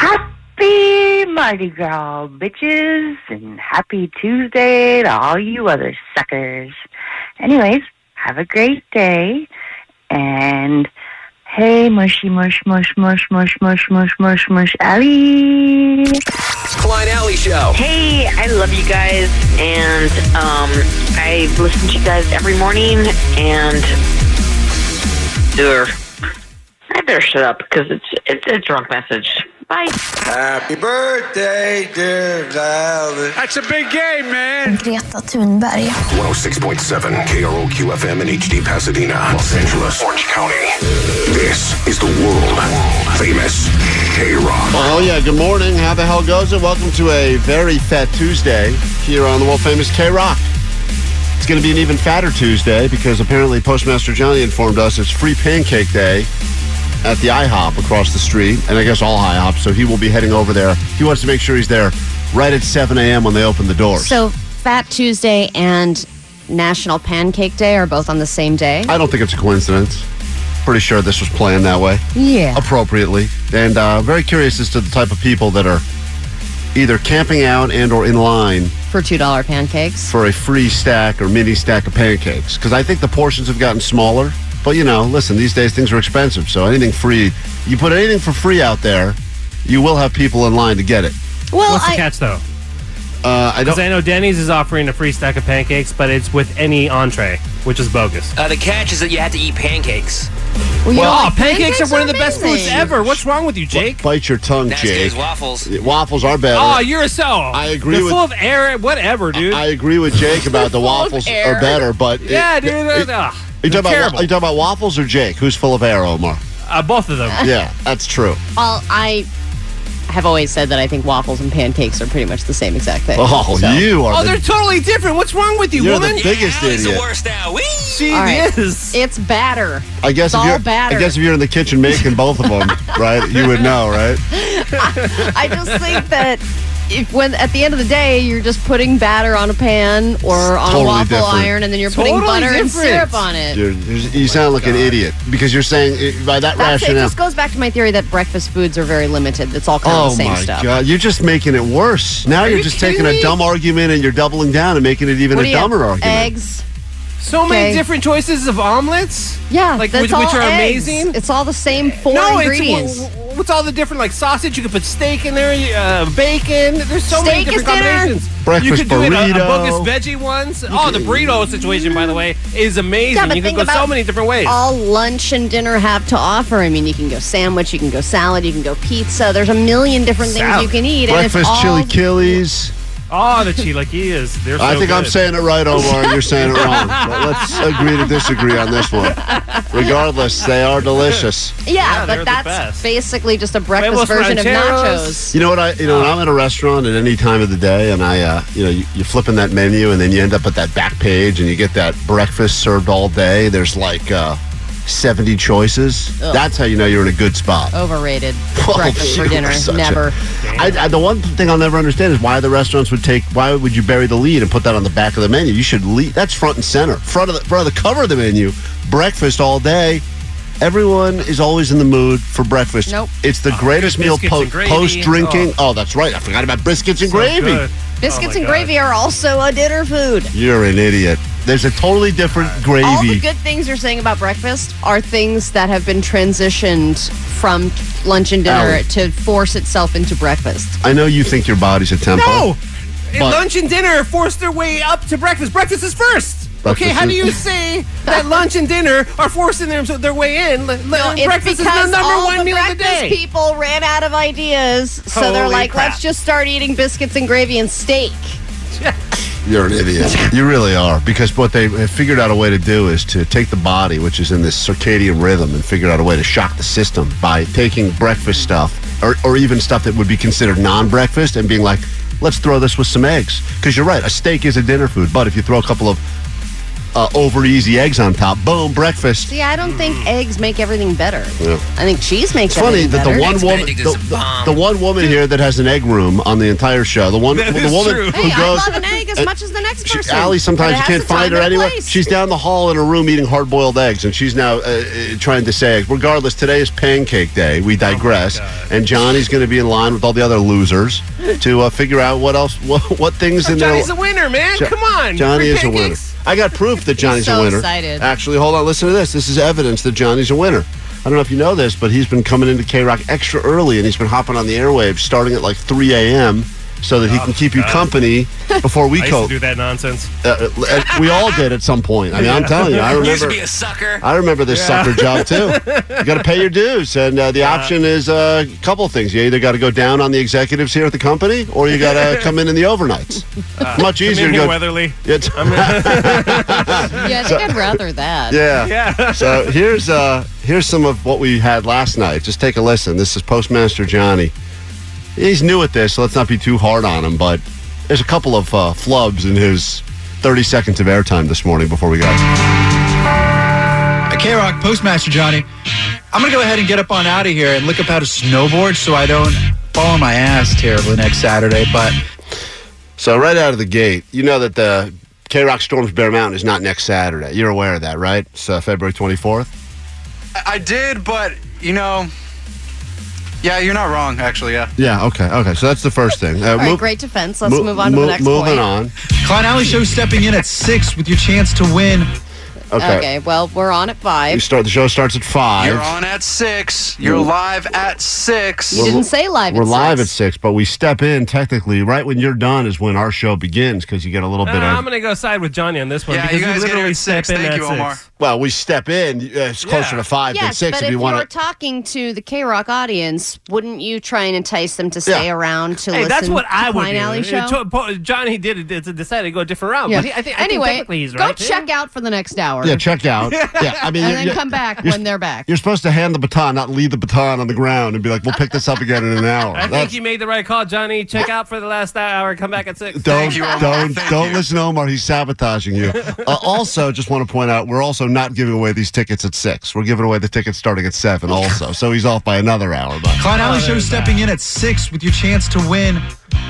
Happy Mardi Gras, bitches, and happy Tuesday to all you other suckers. Anyways, have a great day, and hey, mushy mush mush mush mush mush mush mush mush Allie. Klein Alley Show. Hey, I love you guys, and um, I listen to you guys every morning, and Ugh. I better shut up because it's it's a drunk message. Bye. Happy birthday, dear Violet. That's a big game, man. Greta Thunberg. 106.7 KROQ FM in HD Pasadena, Los Angeles, Orange County. This is the world famous K Rock. Oh, yeah, good morning. How the hell goes it? Welcome to a very fat Tuesday here on the world famous K Rock. It's going to be an even fatter Tuesday because apparently Postmaster Johnny informed us it's free pancake day at the IHOP across the street, and I guess all IHOP, so he will be heading over there. He wants to make sure he's there right at 7 a.m. when they open the doors. So, Fat Tuesday and National Pancake Day are both on the same day? I don't think it's a coincidence. Pretty sure this was planned that way. Yeah. appropriately and uh, very curious as to the type of people that are either camping out and or in line For $2 pancakes? for a free stack or mini stack of pancakes because i think the portions have gotten smaller but you know listen these days things are expensive so anything free you put anything for free out there you will have people in line to get it Well, What's the I, catch though? uh, i don't I know Denny's is offering a free stack of pancakes, but it's with any entree, which is bogus. Uh, the catch is that you have to eat pancakes. well, you oh, don't like pancakes, are one of the best foods amazing. ever. What's wrong with you, Jake? bite your tongue Not good jake as waffles. waffles are better Oh, you're a so. I agree They're with- full of air. Whatever, dude. I agree with Jake about the waffles air. are better, but it- yeah, dude. it- uh, ugh, you they're talking about are you talking about waffles or Jake? Who's full of air, Omar? uh, both of them. Yeah, that's true. Well, I have always said that I think waffles and pancakes are pretty much the same exact thing. Oh, So- you are Oh, the they're totally different. What's wrong with you, You're woman? the biggest Allie's idiot. the worst now. Whee! she All right. is. It's batter. I guess It's if all you're, batter. I guess if you're in the kitchen making both of them, right? You would know, right? I just think that if when at the end of the day you're just putting batter on a pan or on Totally a waffle different. iron and then you're putting Totally butter and syrup on it. Dude, you sound like an idiot because you're saying eh, by that That's it. rationale. Just goes back to my theory that breakfast foods are very limited. It's all kind of Oh the same stuff. Oh my stuff. god, you're just making it worse. Now you're you just kidding taking a dumb argument and you're doubling down and making it even What a do have? dumber argument. Eggs. so many Okay. different choices of omelets. Yeah, like that's which, all which are eggs. amazing. It's all the same four no, ingredients. it's wh- what's all the different like sausage? You could put steak in there, uh, bacon. There's so many Steak is different dinner. combinations. Breakfast you could do it a, a burrito. bogus veggie ones. Oh, the burrito situation, by the way, is amazing. Yeah, but you can think go so about many different ways. all lunch and dinner have to offer. I mean, you can go sandwich, you can go salad, you can go pizza. There's a million different things Salad. you can eat. Breakfast and it's chili all, killies. Oh, the chilaquiles. They're so I think I'm saying it right, Omar, and you're saying it wrong. But let's agree to disagree on this one. Regardless, they are delicious. Yeah, Yeah, but that's basically just a breakfast Huevos version of nachos. You know what I? You know, when I'm at a restaurant at any time of the day, and I, uh, you know, you, you're flipping that menu, and then you end up at that back page, and you get that breakfast served all day. There's like uh, 70 choices. That's how you know you're in a good spot. Overrated Oh, breakfast for dinner. are such a- Never. I, I, the one thing I'll never understand is why the restaurants would take. Why would you bury the lead and put that on the back of the menu? You should lead. That's front and center, front of the front of the cover of the menu. Breakfast all day. Everyone is always in the mood for breakfast. Nope. It's the oh, greatest meal po- post drinking. Oh. oh. that's right. I forgot about biscuits and So gravy. good. Biscuits Oh and God. gravy are also a dinner food. You're an idiot. There's a totally different gravy. All the good things you're saying about breakfast are things that have been transitioned from lunch and dinner Allie. to force itself into breakfast. I know you think your body's a temple. No. But- lunch and dinner forced their way up to breakfast. Breakfast is first. Breakfast okay, how do is- you say that lunch and dinner are forcing their, their way in? L- No, it's breakfast is the because number all one the meal of the breakfast day. people ran out of ideas, so they're Holy like, crap. let's just start eating biscuits and gravy and steak. You're an idiot. You really are. Because what they figured out a way to do is to take the body, which is in this circadian rhythm, and figure out a way to shock the system by taking breakfast stuff or, or even stuff that would be considered non breakfast and being like, let's throw this with some eggs. Because you're right, a steak is a dinner food. But if you throw a couple of uh, over easy eggs on top, boom, breakfast. See, I don't think eggs make everything better. Yeah. I think cheese makes It's funny everything that better. the one Eggs woman, Benedict the, is a the- bomb. the one woman here that has an egg room on the entire show, the one, That the is woman true. who Hey, I goes, love an egg as much as the next She, person. Allie, sometimes you can't find her and anywhere. place. She's down the hall in a room eating hard boiled eggs, and she's now uh, uh, trying to say eggs. Regardless, today is pancake day. Oh We digress. and Johnny's going to be in line with all the other losers to uh, figure out what else, what, what things in Johnny's there. a winner, man. Jo- Come on. Johnny Free is a winner. pancakes. I got proof that Johnny's so a winner. excited. Actually, hold on. Listen to this. This is evidence that Johnny's a winner. I don't know if you know this, but he's been coming into K Rock extra early, and he's been hopping on the airwaves starting at like 3 a.m. so that he can keep you company before we I go. to do that nonsense. Uh, uh, we all did at some point. I mean, I'm telling you, I You used to remember. be a sucker. I remember this sucker job too. You got to pay your dues, and uh, the option is uh, a couple of things. You either got to go down on the executives here at the company, or you got to come in in the overnights. Much Come easier in to here, go. Weatherly. It's- yeah, I think I'd rather that. yeah. Yeah. So here's uh here's some of what we had last night. Just take a listen. This is Postmaster Johnny. He's new at this, so let's not be too hard on him. But there's a couple of uh, flubs in his 30 seconds of airtime this morning before we got. K Rock Postmaster Johnny. I'm gonna go ahead and get up on out of here and look up how to snowboard so I don't fall on my ass terribly next Saturday. But So right out of the gate, you know that the K Rock Storms Bear Mountain is not next Saturday. You're aware of that, right? It's uh, February 24th. I did, but you know, yeah, you're not wrong. Actually, yeah. Yeah. Okay. Okay. So that's the first thing. Uh, All right, move- great defense. Let's mo- move on to mo- the next Moving point. on. Klein Alley Show stepping in at six with your chance to win. Okay. Okay, well, we're on at We five. start. The show starts at five. You're on at six. You're live at six. You didn't say live We're at live at six. six, but we step in technically right when you're done is when our show begins because you get a little bit I'm going to go side with Johnny on this one Yeah, because you guys we get here literally at step six. in Thank at you, six. Omar. Well, we step in. uh, It's closer Yeah. to five than six but if if you you want to. talking to the K Rock audience, wouldn't you try and entice them to stay Yeah. around to Hey, listen that's what to I would Klein do. Alley show? to- Johnny did it. Decided to go a different route. But he, I think, I think anyway, he's go right. too. check out for the next hour. Yeah, check out. Yeah, I mean, and then come back when they're back. You're supposed to hand the baton, not leave the baton on the ground and be like, "We'll pick this up again in an hour." I think That's- you made the right call, Johnny. Check out for the last hour. Come back at six. Don't you, Omar. don't Thank don't you. listen to Omar. He's sabotaging you. Uh, also, just want to point out we're also not giving away these tickets at six. We're giving away the tickets starting at seven. Also, so he's off by another hour. But Klein Alley Show stepping in at six with your chance to win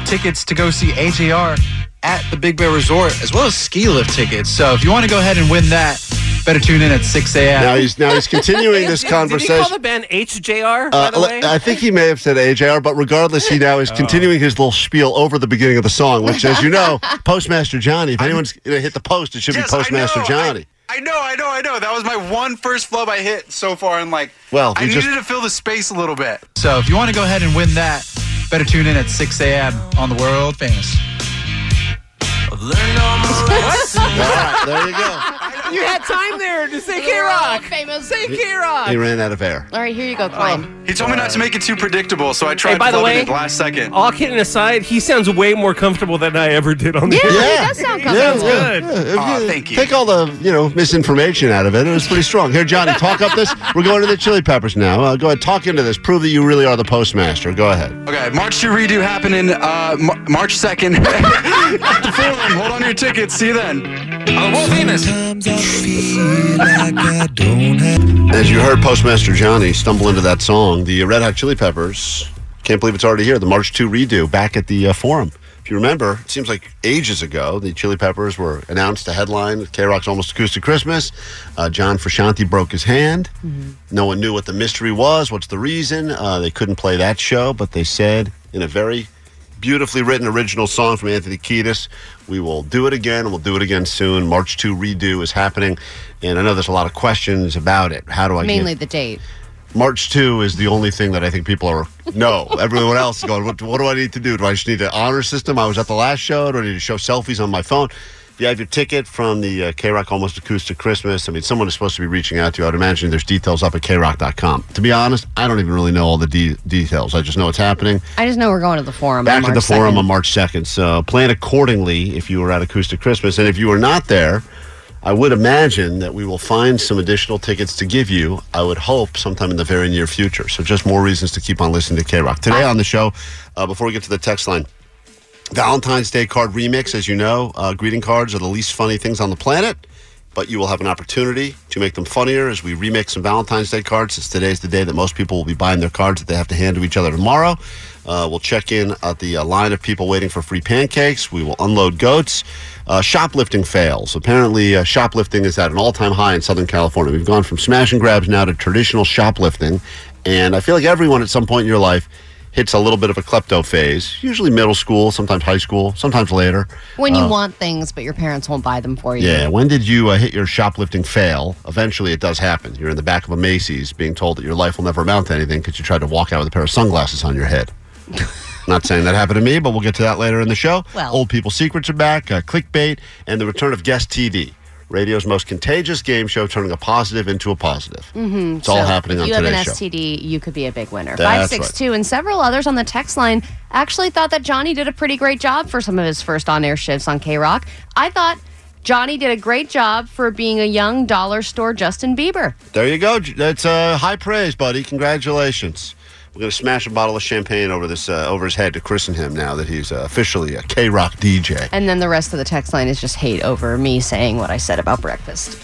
tickets to go see AJR at the Big Bear Resort, as well as ski lift tickets. So if you want to go ahead and win that, better tune in at 6 a.m. now he's now he's continuing this conversation. Did he call conversation. the band HJR, by Uh, the way? I think he may have said AJR, but regardless, he now Oh. is continuing his little spiel over the beginning of the song, which, as you know, Postmaster Johnny. If anyone's going to hit the post, it should Yes, be Postmaster I know, Johnny. I, I know, I know, I know. That was my one first flub I hit so far, and like, Well, I you needed just- to fill the space a little bit. So if you want to go ahead and win that, better tune in at 6 a.m. on the world famous. All right, there you go. You had time there to say K Rock. famous. Say K Rock. He ran out of air. All right, here you go, Klein. He told me not to make it too predictable, so I tried Hey, by the flubbing way- it last second. All kidding aside, he sounds way more comfortable than I ever did on the Yeah, air. he does sound Yeah, comfortable. good. yeah. If Aw, thank you. Take all the you know misinformation out of it. It was pretty strong. Here, Johnny, talk up this. We're going to the Chili Peppers now. Uh, go ahead, talk into this. Prove that you really are the postmaster. Go ahead. Okay, March 2 redo happening uh, M- March 2nd at the Forum. Hold on to your tickets. See you then. On the world famous. As you heard Postmaster Johnny stumble into that song, the Red Hot Chili Peppers, can't believe it's already here, the March 2 redo back at the uh, Forum. If you remember, it seems like ages ago, the Chili Peppers were announced to headline K Rock's Almost Acoustic Christmas. Uh, John Frusciante broke his hand. No one knew what the mystery was, what's the reason. Uh, they couldn't play that show, but they said in a very beautifully written original song from Anthony Kiedis. We will do it again, we'll do it again soon. March 2 redo is happening, and I know there's a lot of questions about it. How do I Mainly get the date. March 2 is the only thing that I think people are no. Everyone else is going, what, what do I need to do? Do I just need an honor system? I was at the last show. Do I need to show selfies on my phone? You have your ticket from the uh, K Rock Almost Acoustic Christmas, I mean, someone is supposed to be reaching out to you. I'd imagine there's details up at krock.com. To be honest, I don't even really know all the de- details. I just know it's happening. I just know we're going to the forum. Back at the March forum on March 2nd. So plan accordingly if you were at Acoustic Christmas. And if you were not there, I would imagine that we will find some additional tickets to give you. I would hope sometime in the very near future. So just more reasons to keep on listening to K Rock. Today on the show, uh, before we get to the text line, Valentine's Day card remix. As you know, uh, greeting cards are the least funny things on the planet, but you will have an opportunity to make them funnier as we remix some Valentine's Day cards. Since today's the day that most people will be buying their cards that they have to hand to each other tomorrow. Uh, we'll check in at the uh, line of people waiting for free pancakes. We will unload goats. Uh, shoplifting fails. Apparently, uh, shoplifting is at an all time high in Southern California. We've gone from smash and grabs now to traditional shoplifting. And I feel like everyone at some point in your life hits a little bit of a klepto phase, usually middle school, sometimes high school, sometimes later. when you Uh, want things, but your parents won't buy them for you. yeah, when did you uh, hit your shoplifting fail? Eventually, it does happen. You're in the back of a Macy's being told that your life will never amount to anything because you tried to walk out with a pair of sunglasses on your head. Not saying that happened to me, but we'll get to that later in the show. Well- Old People Secrets are back, uh, clickbait, and the return of Guest TV, radio's most contagious game show, turning a positive into a positive. Mm-hmm. It's all So happening if on you have an today's show. STD, you could be a big winner. That's 562 and several others on the text line actually thought that Johnny did a pretty great job for some of his first on air shifts on K Rock. I thought Johnny did a great job for being a young dollar store Justin Bieber. There you go. That's uh, high praise, buddy. Congratulations. We're going to smash a bottle of champagne over this uh, over his head to christen him now that he's uh, officially a K Rock DJ. And then the rest of the text line is just hate over me saying what I said about breakfast.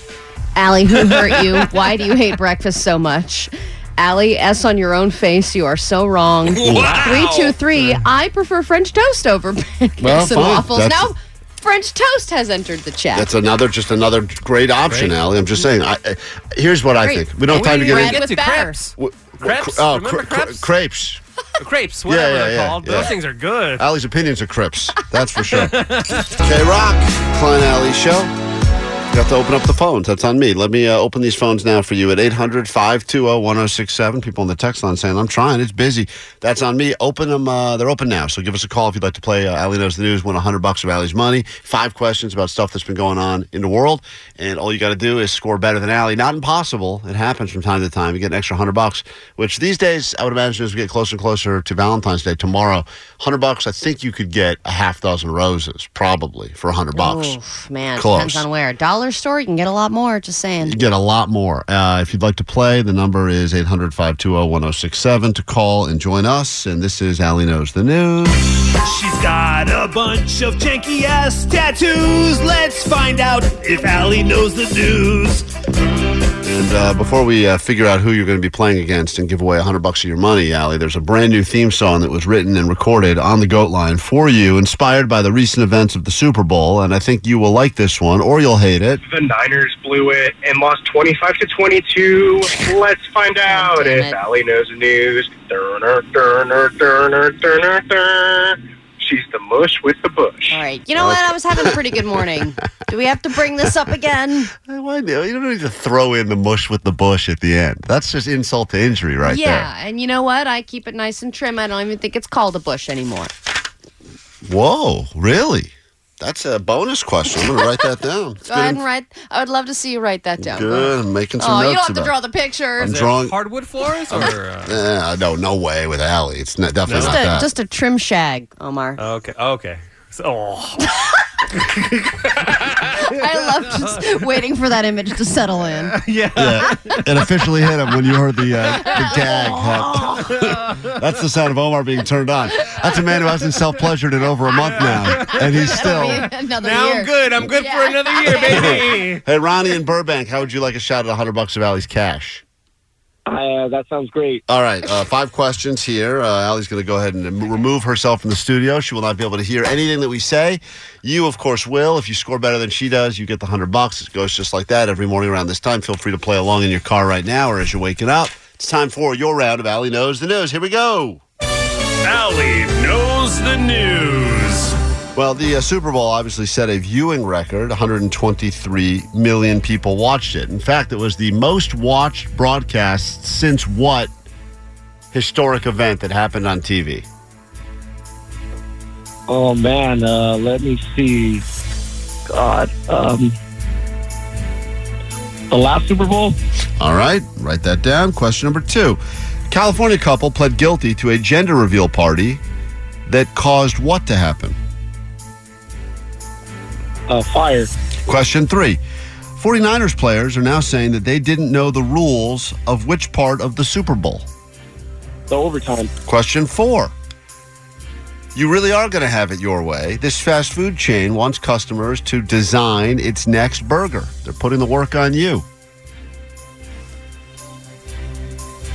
Allie, who hurt you? Why do you hate breakfast so much? Allie, S on your own face. You are so wrong. Wow. 323, I prefer French toast over pancakes Well, and fine. waffles. That's- now, French toast has entered the chat. That's another, just another great option, Great. Allie. I'm just saying. I, I, here's what I think. We don't have time to get Bread into with to crepes. Crepes? Oh, Remember cre- cre- crepes? crepes. Crepes, whatever yeah, they're yeah, called. yeah. Those things are good. Allie's opinions are crips. That's for sure. K Rock, Klein Alley Show. Got to open up the phones. That's on me. Let me uh, open these phones now for you at 800 520 1067. People on the text line saying, I'm trying. It's busy. That's on me. Open them. Uh, they're open now. So give us a call if you'd like to play uh, Allie Knows the News, win 100 bucks of Allie's money. Five questions about stuff that's been going on in the world. And all you got to do is score better than Allie. Not impossible. It happens from time to time. You get an extra 100 bucks, which these days, I would imagine as we get closer and closer to Valentine's Day tomorrow, 100 bucks, I think you could get a half dozen roses, probably, for 100 bucks. Oof, man, Close. depends on where. Dollar store, you can get a lot more. Just saying. You get a lot more. Uh, if you'd like to play, the number is 800 520 1067 to call and join us. And this is Allie Knows the News. She's got a bunch of janky ass tattoos. Let's find out if Allie knows the news. And uh, before we uh, figure out who you're going to be playing against and give away 100 bucks of your money, Allie, there's a brand new theme song that was written and recorded on the Goat Line for you, inspired by the recent events of the Super Bowl. And I think you will like this one or you'll hate it. the Niners blew it and lost 25 to 22. Let's find out if it. Allie knows the news. Durner, durner, durner, durner, durner. She's the mush with the bush. All right. You know what? I was having a pretty good morning. Do we have to bring this up again? Why do- You don't need to throw in the mush with the bush at the end. That's just insult to injury right there. yeah. And you know what? I keep it nice and trim. I don't even think it's called a bush anymore. there. Whoa, really? That's a bonus question. I'm going to write that down. It's Go ahead and write. I would love to see you write that down. Good. I'm making some Oh, you don't have to about draw the picture. I'm Is it drawing- hardwood floors or? Uh, Eh, no, no way with Allie. It's not, definitely Just not a, that. just a trim shag, Omar. okay, okay. So, oh, I love just waiting for that image to settle in. yeah. yeah, it officially hit him when you heard the uh, the gag. That's the sound of Omar being turned on. That's a man who hasn't self pleasured in over a month now, and he's still. Another Now year. I'm good. I'm good for another year, baby. Hey, Ronnie in Burbank, how would you like a shot at 100 bucks of Allie's cash? Uh, that sounds great. All right, uh, five questions here. Uh, Allie's going to go ahead and remove herself from the studio. She will not be able to hear anything that we say. You, of course, will. If you score better than she does, you get the 100 bucks. It goes just like that every morning around this time. Feel free to play along in your car right now or as you're waking up. It's time for your round of Allie Knows the News. Here we go. Allie knows the news. Well, the uh, Super Bowl obviously set a viewing record. 123 million people watched it. In fact, it was the most watched broadcast since what historic event that happened on TV? Oh man, uh, let me see. God, um, the last Super Bowl. All right, write that down. Question number two. California couple pled guilty to a gender reveal party that caused what to happen? Uh, fire. Question three. 49ers players are now saying that they didn't know the rules of which part of the Super Bowl? The overtime. Question four. You really are going to have it your way. This fast food chain wants customers to design its next burger. They're putting the work on you.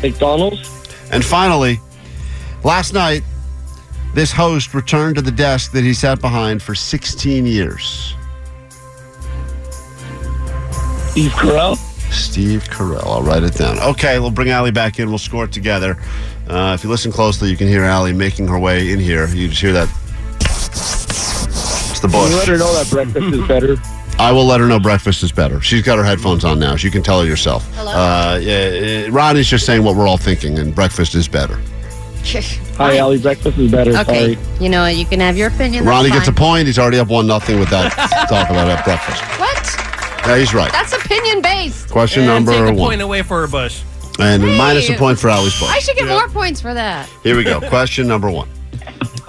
McDonald's. And finally, last night, this host returned to the desk that he sat behind for 16 years. Steve Carell. Steve Carell. I'll write it down. Okay, we'll bring Allie back in. We'll score it together. Uh, if you listen closely, you can hear Allie making her way in here. You just hear that. It's the Can you bush. let her know that breakfast is better? I will let her know breakfast is better. She's got her headphones on now. She can tell her yourself. Hello? Uh, yeah, uh, Ronnie's just saying what we're all thinking, and breakfast is better. Hi, Allie. Breakfast is better. Okay, Sorry. you know what? You can have your opinion. that's Ronnie gets a point. He's already up one nothing with that talk about that breakfast. What? Yeah, he's right. That's opinion based. Question And number take a one. point away for a bush. And minus a point for Allie's book. I should get more points for that. Here we go. Question number one.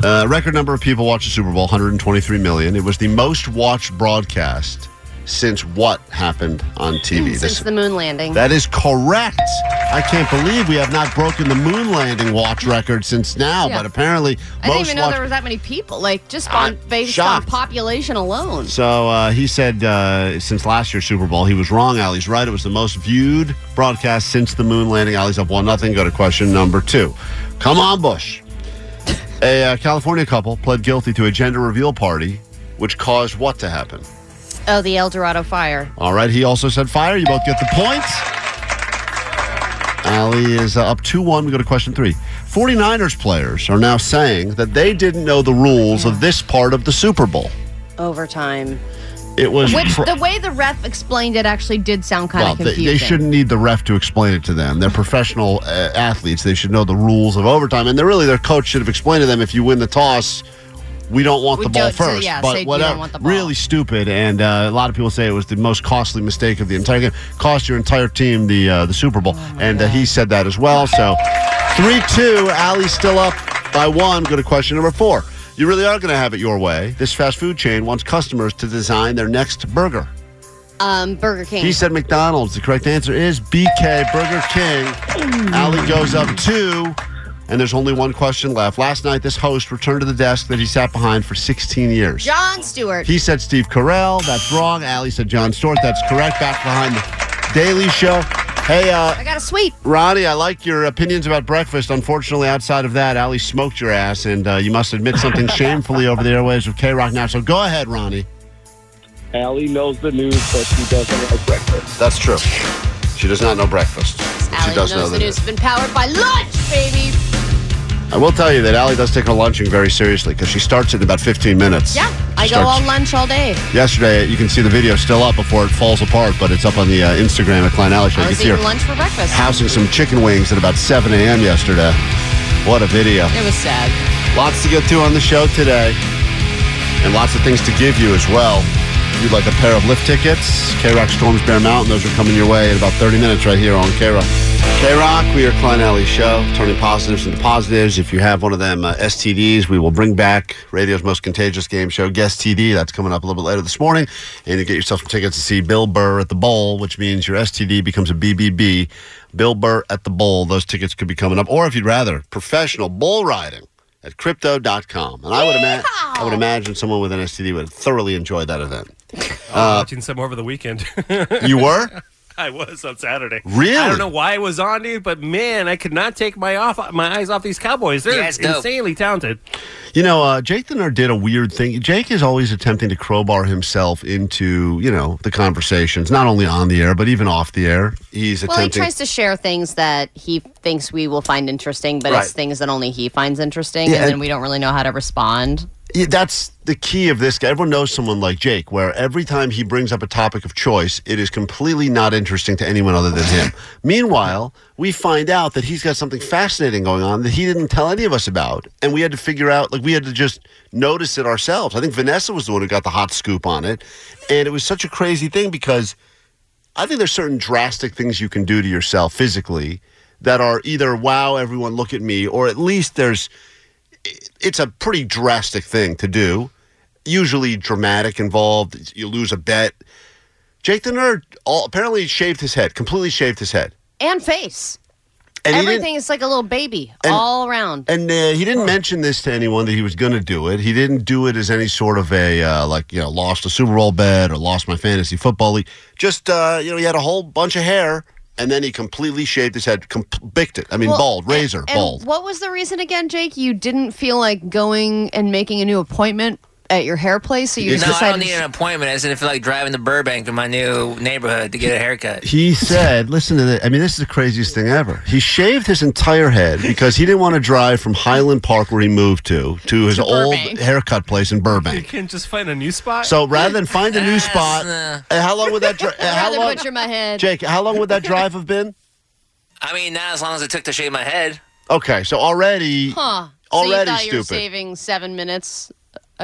Uh, record number of people watched the Super Bowl, 123 million. It was the most watched broadcast since what happened on TV? Since This- the moon landing. that is correct. I can't believe we have not broken the moon landing watch record since now, Yeah. but apparently I didn't even know watched. there was that many people. Like just on based shocked. on population alone. So uh, he said uh, since last year's Super Bowl, he was wrong. Allie's right. It was the most viewed broadcast since the moon landing. Allie's up one nothing. Go to question number two. Come on, Bush. A uh, California couple pled guilty to a gender reveal party, which caused what to happen? Oh, the El Dorado fire. All right. He also said fire. You both get the points. Allie is uh, up 2 1. We go to question three. 49ers players are now saying that they didn't know the rules of this part of the Super Bowl. Overtime. It was. Which pro- the way the ref explained it actually did sound kind well, of they, confusing. they shouldn't need the ref to explain it to them. They're professional uh, athletes. They should know the rules of overtime. And they're really, their coach should have explained to them if you win the toss, we don't want We the ball don't- so, first. yeah, but whatever. don't want the ball. Really stupid. And uh, a lot of people say it was the most costly mistake of the entire game. Cost your entire team the uh, the Super Bowl. Oh and uh, he said that as well. So 3 2. Allie's still up by one. Go to question number four. You really are going to have it your way. This fast food chain wants customers to design their next burger. um, Burger King. He said McDonald's. The correct answer is BK Burger King. Allie goes up two, and there's only one question left. Last night, this host returned to the desk that he sat behind for 16 years. Jon Stewart. He said Steve Carell. That's wrong. Allie said Jon Stewart. That's correct. Back behind the Daily Show. Hey, uh, I got a sweep. Ronnie, I like your opinions about breakfast. Unfortunately, outside of that, Allie smoked your ass, and uh, you must admit something shamefully over the airwaves of K Rock now. So go ahead, Ronnie. Allie knows the news, but she doesn't like breakfast. That's true. She does not know breakfast. but she Allie does know knows the the news. news has been powered by lunch, baby. I will tell you that Allie does take her lunching very seriously because she starts it in about 15 minutes. Yeah, I go all lunch all day. Yesterday, you can see the video still up before it falls apart, but it's up on the uh, Instagram at Klein Alley Show. I You was can see her eating lunch for breakfast. housing some chicken wings at about 7 a.m. yesterday. What a video. It was sad. Lots to get to on the show today, and lots of things to give you as well. You'd like a pair of lift tickets, K Rock Storms Bear Mountain, those are coming your way in about 30 minutes right here on K Rock. K Rock, we are Klein Alley Show, turning positives into positives. If you have one of them uh, STDs, we will bring back radio's most contagious game show, Guest TD. That's coming up a little bit later this morning. And you get yourself some tickets to see Bill Burr at the Bowl, which means your STD becomes a BBB. Bill Burr at the Bowl. Those tickets could be coming up. Or if you'd rather, professional bull riding at crypto.com. And I would, ima- I would imagine someone with an STD would thoroughly enjoy that event. I'm watching some over the weekend. You were? I was on Saturday. Really? I don't know why I was on, dude, but man, I could not take my off my eyes off these Cowboys. They're Yeah, it's dope. insanely talented. You know, uh, Jake the Nerd did a weird thing. Jake is always attempting to crowbar himself into, you know, the conversations, not only on the air, but even off the air. He's Well, he attempting. tries to share things that he thinks we will find interesting, but Right. it's things that only he finds interesting, Yeah, and then we don't really know how to respond. Yeah, that's the key of this guy. Everyone knows someone like Jake, where every time he brings up a topic of choice, it is completely not interesting to anyone other than him. Meanwhile, we find out that he's got something fascinating going on that he didn't tell any of us about. And we had to figure out, like, we had to just notice it ourselves. I think Vanessa was the one who got the hot scoop on it. And it was such a crazy thing because I think there's certain drastic things you can do to yourself physically that are either, wow, everyone look at me, or at least there's it's a pretty drastic thing to do. Usually dramatic involved. You lose a bet. Jake the Nerd all, apparently shaved his head, completely shaved his head. And face. And Everything is like a little baby And- all around. And uh, he didn't mention this to anyone that he was going to do it. He didn't do it as any sort of a, uh, like, you know, lost a Super Bowl bet or lost my fantasy football league. Just, uh, you know, he had a whole bunch of hair and then he completely shaved his head, com- bicked it. I mean, Well, bald, razor, and bald. what was the reason again, Jake? You didn't feel like going and making a new appointment at your hair place, so you no, just I decided. don't need an appointment. I didn't feel like driving to Burbank to my new neighborhood to get a haircut. He said, listen to this. I mean, this is the craziest thing ever. He shaved his entire head because he didn't want to drive from Highland Park, where he moved to, to his To old Burbank. haircut place in You Burbank. can just find a new spot. So rather than find a new spot, uh, how long would that drive? How long, butcher my head. Jake? How long would that drive have been? I mean, not as long as it took to shave my head. Okay, so already, Huh. So already you thought you were saving seven minutes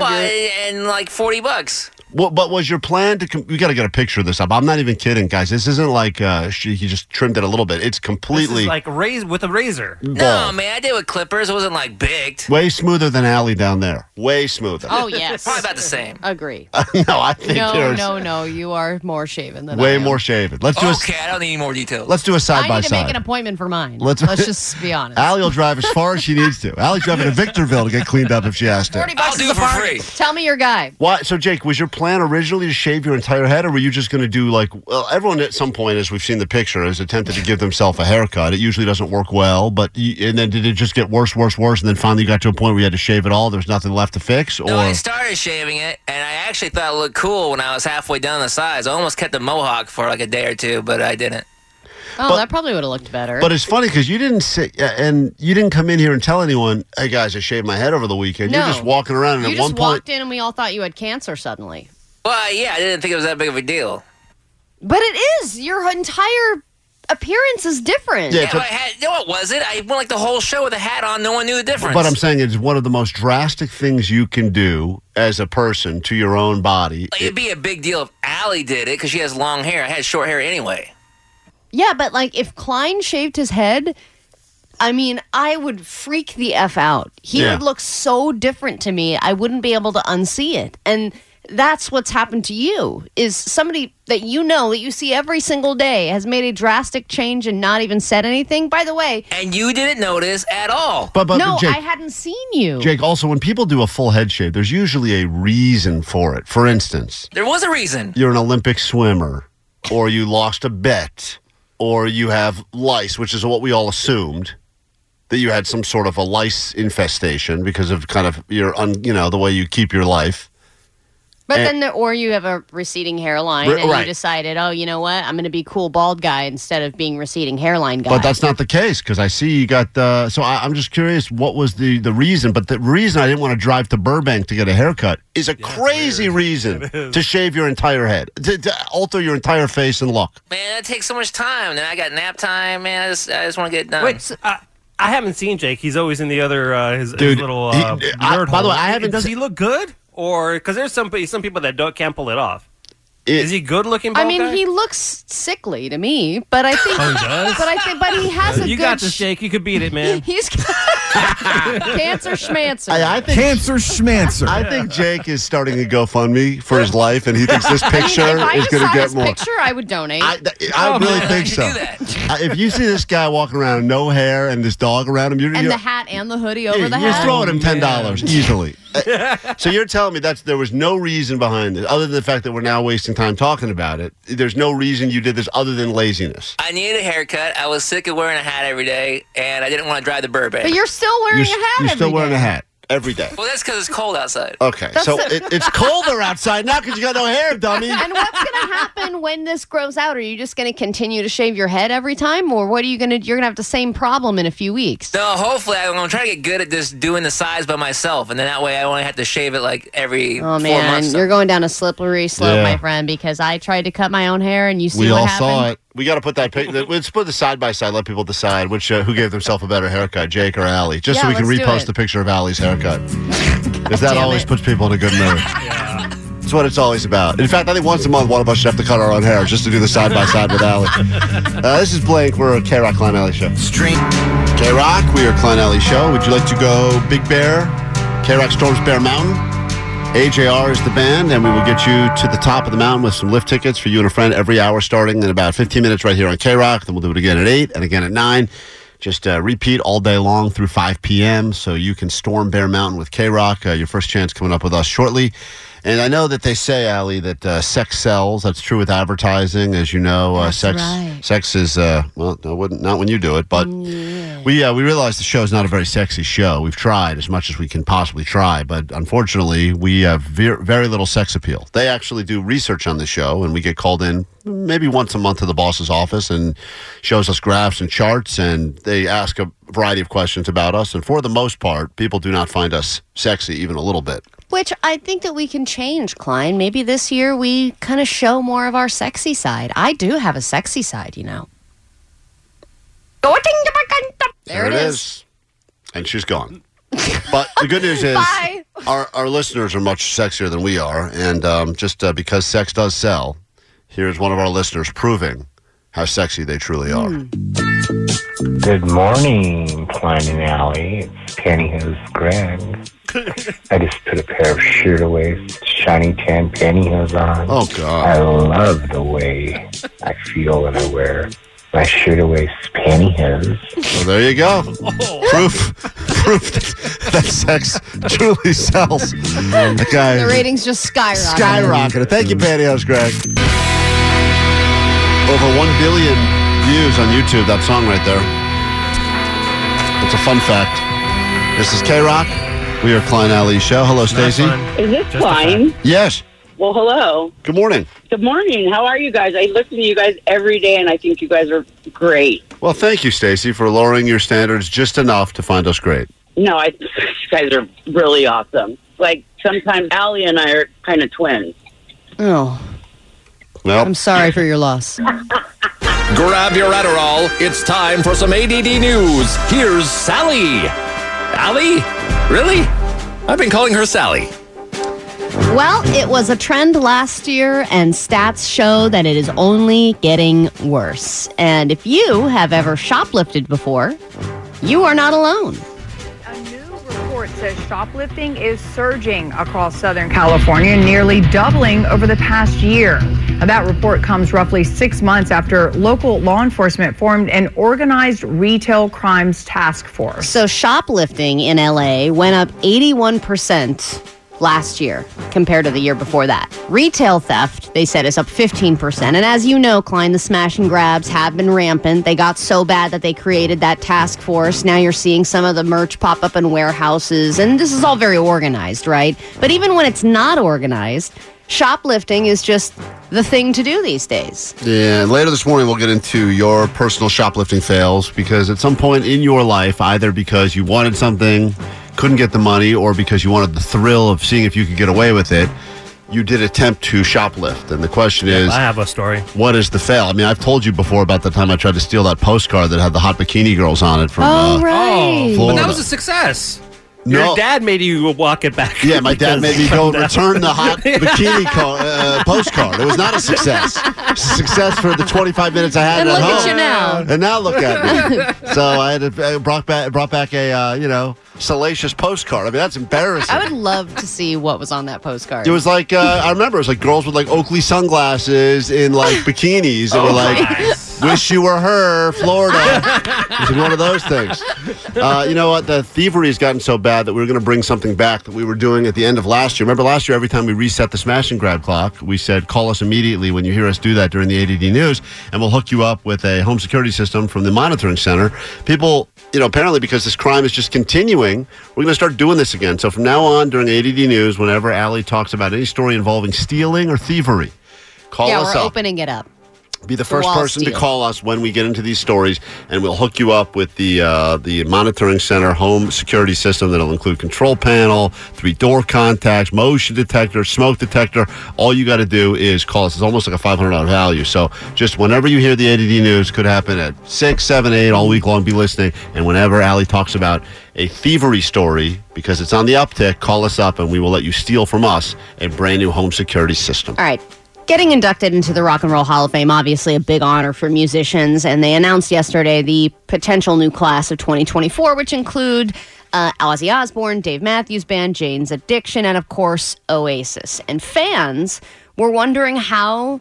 of But, your. and like 40 bucks. What, but was your plan to? Com- we got to get a picture of this up. I'm not even kidding, guys. This isn't like uh, she, he just trimmed it a little bit. It's This completely is like raise with a razor. No, man, I did with clippers. It wasn't like baked. way smoother than Allie down there. Way smoother. Oh yes, Probably about the same. agree. no, I think No, there's no, no. You are more shaven than I way am. more shaven. Let's do a Okay, I don't need any more details. let's do a side I by side. I need to make an appointment for mine. Let's- Let's, just be honest. Allie will drive as far as she needs to. Allie's driving to Victorville to get cleaned up if she has to. Forty bucks I'll do is it for free. Tell me your guy. Why? So, Jake, was your plan originally to shave your entire head, or were you just going to do like? Well, everyone at some point, as we've seen the picture, has attempted to give themselves a haircut. It usually doesn't work well, but you, and then did it just get worse, worse, worse, and then finally you got to a point where you had to shave it all? There was nothing left to fix, or No, I started shaving it, and I actually thought it looked cool when I was halfway down the sides. I almost kept the mohawk for like a day or two, but I didn't. Oh, But- that probably would have looked better. But it's funny because you didn't say, uh, and you didn't come in here and tell anyone, "Hey guys, I shaved my head over the weekend." no. You're just walking around, and you at just one point, walked in and we all thought you had cancer suddenly. Well, yeah, I didn't think it was that big of a deal. But it is. Your entire appearance is different. Yeah, Yeah, it's a- but I had, no, it wasn't. I went like the whole show with a hat on. No one knew the difference. But I'm saying it's one of the most drastic things you can do as a person to your own body. Like, it'd be a big deal if Allie did it because she has long hair. I had short hair anyway. Yeah, but like if Klein shaved his head, I mean, I would freak the F out. He Yeah. would look so different to me. I wouldn't be able to unsee it. And that's what's happened to you is somebody that you know that you see every single day has made a drastic change and not even said anything. By the way, And you didn't notice at all. But but no, Jake, I hadn't seen you. Jake, also when people do a full head shave, there's usually a reason for it. For instance, There was a reason. you're an Olympic swimmer, or you lost a bet, or you have lice, which is what we all assumed that you had some sort of a lice infestation because of kind of your un, you know the way you keep your life. But And- then, the, or you have a receding hairline, R- and right. you decided, oh, you know what? I'm going to be cool bald guy instead of being receding hairline guy. But that's not the case because I see you got. Uh, so I, I'm just curious, what was the the reason? But the reason I didn't want to drive to Burbank to get a haircut is a crazy reason to shave your entire head, to, to alter your entire face and look. Man, that takes so much time. Then I got nap time. Man, I just, I just want to get done. Wait, so, uh, I haven't seen Jake. He's always in the other uh, his, his Dude, little he- uh, I- nerd by the way. I haven't Does he look good? Or because there's some some people that don't can't pull it off. It- Is he good looking? I mean, guy? he looks sickly to me, but I think, Oh, he does? but I think, but he has a you good. got this, sh- Jake. You could beat it, man. He's cancer schmancer. I, I think Cancer schmancer. I think Jake is starting a GoFundMe for his life, and he thinks this I mean, picture I is going to get his more. picture, I would donate. I, I Oh, really man, think you so. do that. If you see this guy walking around no hair and this dog around him, you're, and you're, the hat and the hoodie over you're, the you're throwing him ten dollars easily. Uh, so you're telling me that there was no reason behind it, other than the fact that we're now wasting time talking about it. There's no reason you did this other than laziness. I needed a haircut. I was sick of wearing a hat every day, and I didn't want to drive the Burbank. But you're still wearing You're, a hat. you're still wearing day. a hat. Every day. Well, that's because it's cold outside. Okay, so it, it's colder outside now because you got no hair, dummy. And what's going to happen when this grows out? Are you just going to continue to shave your head every time, or what are you going to? You're going to have the same problem in a few weeks. No, hopefully I'm gonna try to get good at just doing the size by myself, and then that way I only have to shave it like every Oh four man, months. you're going down a slippery slope, Yeah. my friend. Because I tried to cut my own hair, and you see we what all happened. Saw it. We got to put that. pic- Let's put the side by side. Let people decide which uh, who gave themselves a better haircut, Jake or Allie, just so we can repost the picture of Allie's haircut. Because that always it. puts people in a good mood. yeah. That's what it's always about. In fact, I think once a month, one of us should have to cut our own hair just to do the side by side with Allie. Uh, this is Blake. We're a K Rock Klein Alley show. Stream. K Rock, we are Klein Alley show. Would you like to go Big Bear? K Rock Storms Bear Mountain. AJR is the band, and we will get you to the top of the mountain with some lift tickets for you and a friend every hour starting in about 15 minutes right here on K Rock. Then we'll do it again at 8 and again at 9. Just uh, repeat all day long through 5 p.m. so you can storm Bear Mountain with K Rock. Uh, your first chance coming up with us shortly. And I know that they say, Allie, that uh, sex sells. That's true with advertising, as you know. Uh, sex, right. sex is uh, well, not when you do it, but we uh, we realize the show is not a very sexy show. We've tried as much as we can possibly try, but unfortunately, we have ver- very little sex appeal. They actually do research on the show, and we get called in maybe once a month to the boss's office and shows us graphs and charts, and they ask a variety of questions about us. And for the most part, people do not find us sexy even a little bit. Which I think that we can change, Klein. Maybe this year we kind of show more of our sexy side. I do have a sexy side, you know. There, it is. And she's gone. But the good news is Bye. our, our listeners are much sexier than we are. And um, just uh, because sex does sell, here's one of our listeners proving how sexy they truly are. Good morning, Klein and Alley. It's Pantyhose Greg. I just put a pair of sheer waist, shiny tan pantyhose on. Oh, God. I love the way I feel when I wear my sheer waist pantyhose. So there you go. Proof, proof that, that sex truly sells. That guy The ratings just skyrocketed. skyrocketed. Thank you, Pantyhose Greg. Over 1 billion views on YouTube, that song right there. It's a fun fact. This is K Rock. We are Klein Alley Show. Hello, Stacy. Is this Klein? Yes. Well, hello. Good morning. Good morning. How are you guys? I listen to you guys every day, and I think you guys are great. Well, thank you, Stacy, for lowering your standards just enough to find us great. No, I you guys are really awesome. Like sometimes Allie and I are kind of twins. Oh, Well, I'm sorry for your loss. Grab your Adderall. It's time for some ADD news. Here's Sally. Allie? Really? I've been calling her Sally. Well, it was a trend last year, and stats show that it is only getting worse. And if you have ever shoplifted before, you are not alone. Report says shoplifting is surging across Southern California, nearly doubling over the past year. That report comes roughly six months after local law enforcement formed an organized retail crimes task force. So, shoplifting in LA went up 81% last year compared to the year before that. Retail theft, they said, is up 15%. And as you know, Klein, the smash and grabs have been rampant. They got so bad that they created that task force. Now you're seeing some of the merch pop up in warehouses. And this is all very organized, right? But even when it's not organized, shoplifting is just the thing to do these days. Yeah, later this morning we'll get into your personal shoplifting fails because at some point in your life, either because you wanted something, couldn't get the money, or because you wanted the thrill of seeing if you could get away with it, you did attempt to shoplift. And the question is, I have a story. what is the fail? I mean, I've told you before about the time I tried to steal that postcard that had the hot bikini girls on it from uh, Oh, but that was a success. No. Your dad made you walk it back. Yeah, my dad made me go from return the hot bikini co- uh, postcard. It was not a success. A Success for the 25 minutes I had And at look home. at you now. And now look at me. so I had to, I brought back brought back a uh, you know salacious postcard. I mean that's embarrassing. I would love to see what was on that postcard. it was like uh, I remember it was like girls with like Oakley sunglasses in like bikinis that Oh, were like nice. Wish you were her, Florida. It's one of those things. Uh, you know what? The thievery has gotten so bad that we were going to bring something back that we were doing at the end of last year. Remember last year, every time we reset the smash and grab clock, we said, call us immediately when you hear us do that during the ADD news, and we'll hook you up with a home security system from the monitoring center. People, you know, apparently because this crime is just continuing, we're going to start doing this again. So from now on, during ADD news, whenever Allie talks about any story involving stealing or thievery, call yeah, us we're up opening it up. Be the first wall person to call us when we get into these stories, and we'll hook you up with the uh, the monitoring center home security system that'll include control panel, three door contacts, motion detector, smoke detector. All you got to do is call us. It's almost like a five hundred dollar value. So just whenever you hear the ADD news, could happen at six, seven, eight all week long. Be listening, and whenever Allie talks about a thievery story because it's on the uptick, call us up, and we will let you steal from us a brand new home security system. All right. Getting inducted into the Rock and Roll Hall of Fame, obviously a big honor for musicians. And they announced yesterday the potential new class of 2024, which include uh, Ozzy Osbourne, Dave Matthews Band, Jane's Addiction, and of course, Oasis. And fans were wondering how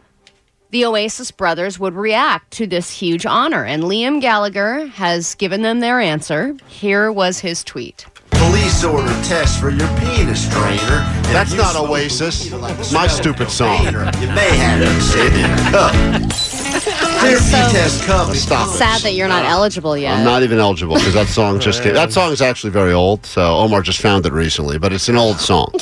the Oasis brothers would react to this huge honor. And Liam Gallagher has given them their answer. Here was his tweet. Police order test for your penis trainer. That's not Oasis. It's my stupid song. You may have it sit in a cup. So test cup is Stop. Sad that you're not eligible yet. I'm not even eligible because that song just came. That song is actually very old. So Omar just found it recently, but it's an old song.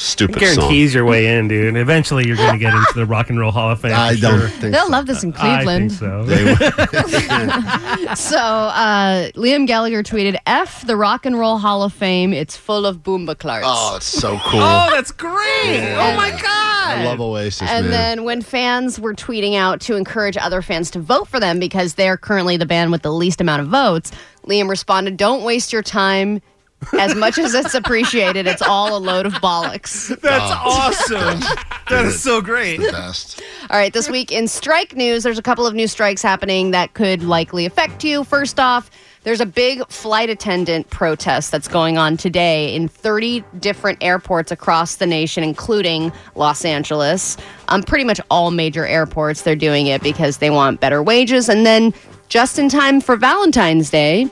Stupid song. Guarantees your way in, dude. Eventually, you're going to get into the Rock and Roll Hall of Fame. I for don't sure. think They'll love this in Cleveland. I think so. They so uh, Liam Gallagher tweeted, "F the Rock and Roll Hall of Fame. It's full of boomba clarts." Oh, it's so cool. Oh, that's great! Oh my god! I love Oasis, and man. then when fans were tweeting out to encourage other fans to vote for them because they're currently the band with the least amount of votes, Liam responded, "Don't waste your time." As much as it's appreciated, it's all a load of bollocks. That's awesome. that is so great. the best. All right, this week in strike news, there's a couple of new strikes happening that could likely affect you. First off, there's a big flight attendant protest that's going on today in 30 different airports across the nation, including Los Angeles. Um, pretty much all major airports, they're doing it because they want better wages. And then, just in time for Valentine's Day,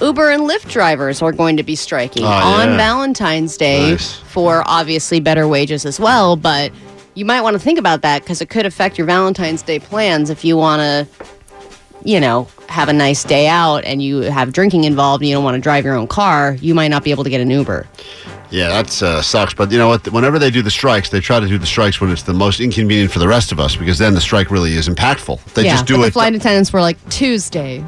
Uber and Lyft drivers are going to be striking Oh, on yeah. Valentine's Day Nice. for obviously better wages as well. But you might want to think about that because it could affect your Valentine's Day plans if you want to, you know, have a nice day out and you have drinking involved and you don't want to drive your own car. You might not be able to get an Uber. Yeah, that uh, sucks. But you know what? Whenever they do the strikes, they try to do the strikes when it's the most inconvenient for the rest of us because then the strike really is impactful. They yeah, just do it. The flight attendants were like Tuesday.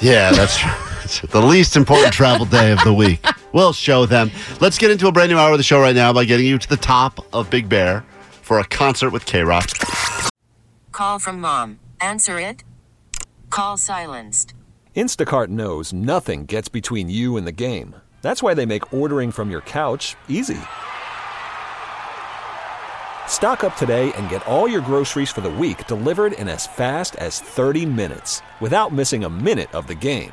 Yeah, that's it's the least important travel day of the week. We'll show them. Let's get into a brand new hour of the show right now by getting you to the top of Big Bear for a concert with KROQ. Call from mom. Answer it. Call silenced. Instacart knows nothing gets between you and the game. That's why they make ordering from your couch easy. Stock up today and get all your groceries for the week delivered in as fast as 30 minutes without missing a minute of the game.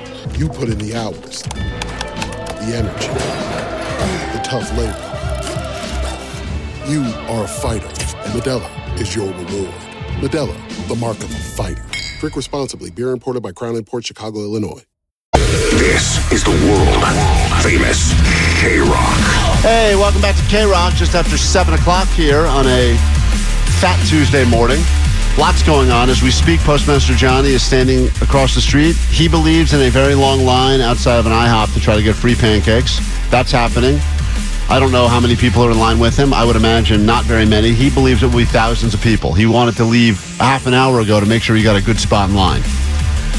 You put in the hours, the energy, the tough labor. You are a fighter, and Modelo is your reward. Modelo, the mark of a fighter. Drink responsibly. Beer imported by Crown Port Chicago, Illinois. This is the world famous KROQ. Hey, welcome back to KROQ just after 7 o'clock here on a Fat Tuesday morning. Lots going on as we speak. Postmaster Johnny is standing across the street. He believes in a very long line outside of an IHOP to try to get free pancakes. That's happening. I don't know how many people are in line with him. I would imagine not very many. He believes it will be thousands of people. He wanted to leave half an hour ago to make sure he got a good spot in line.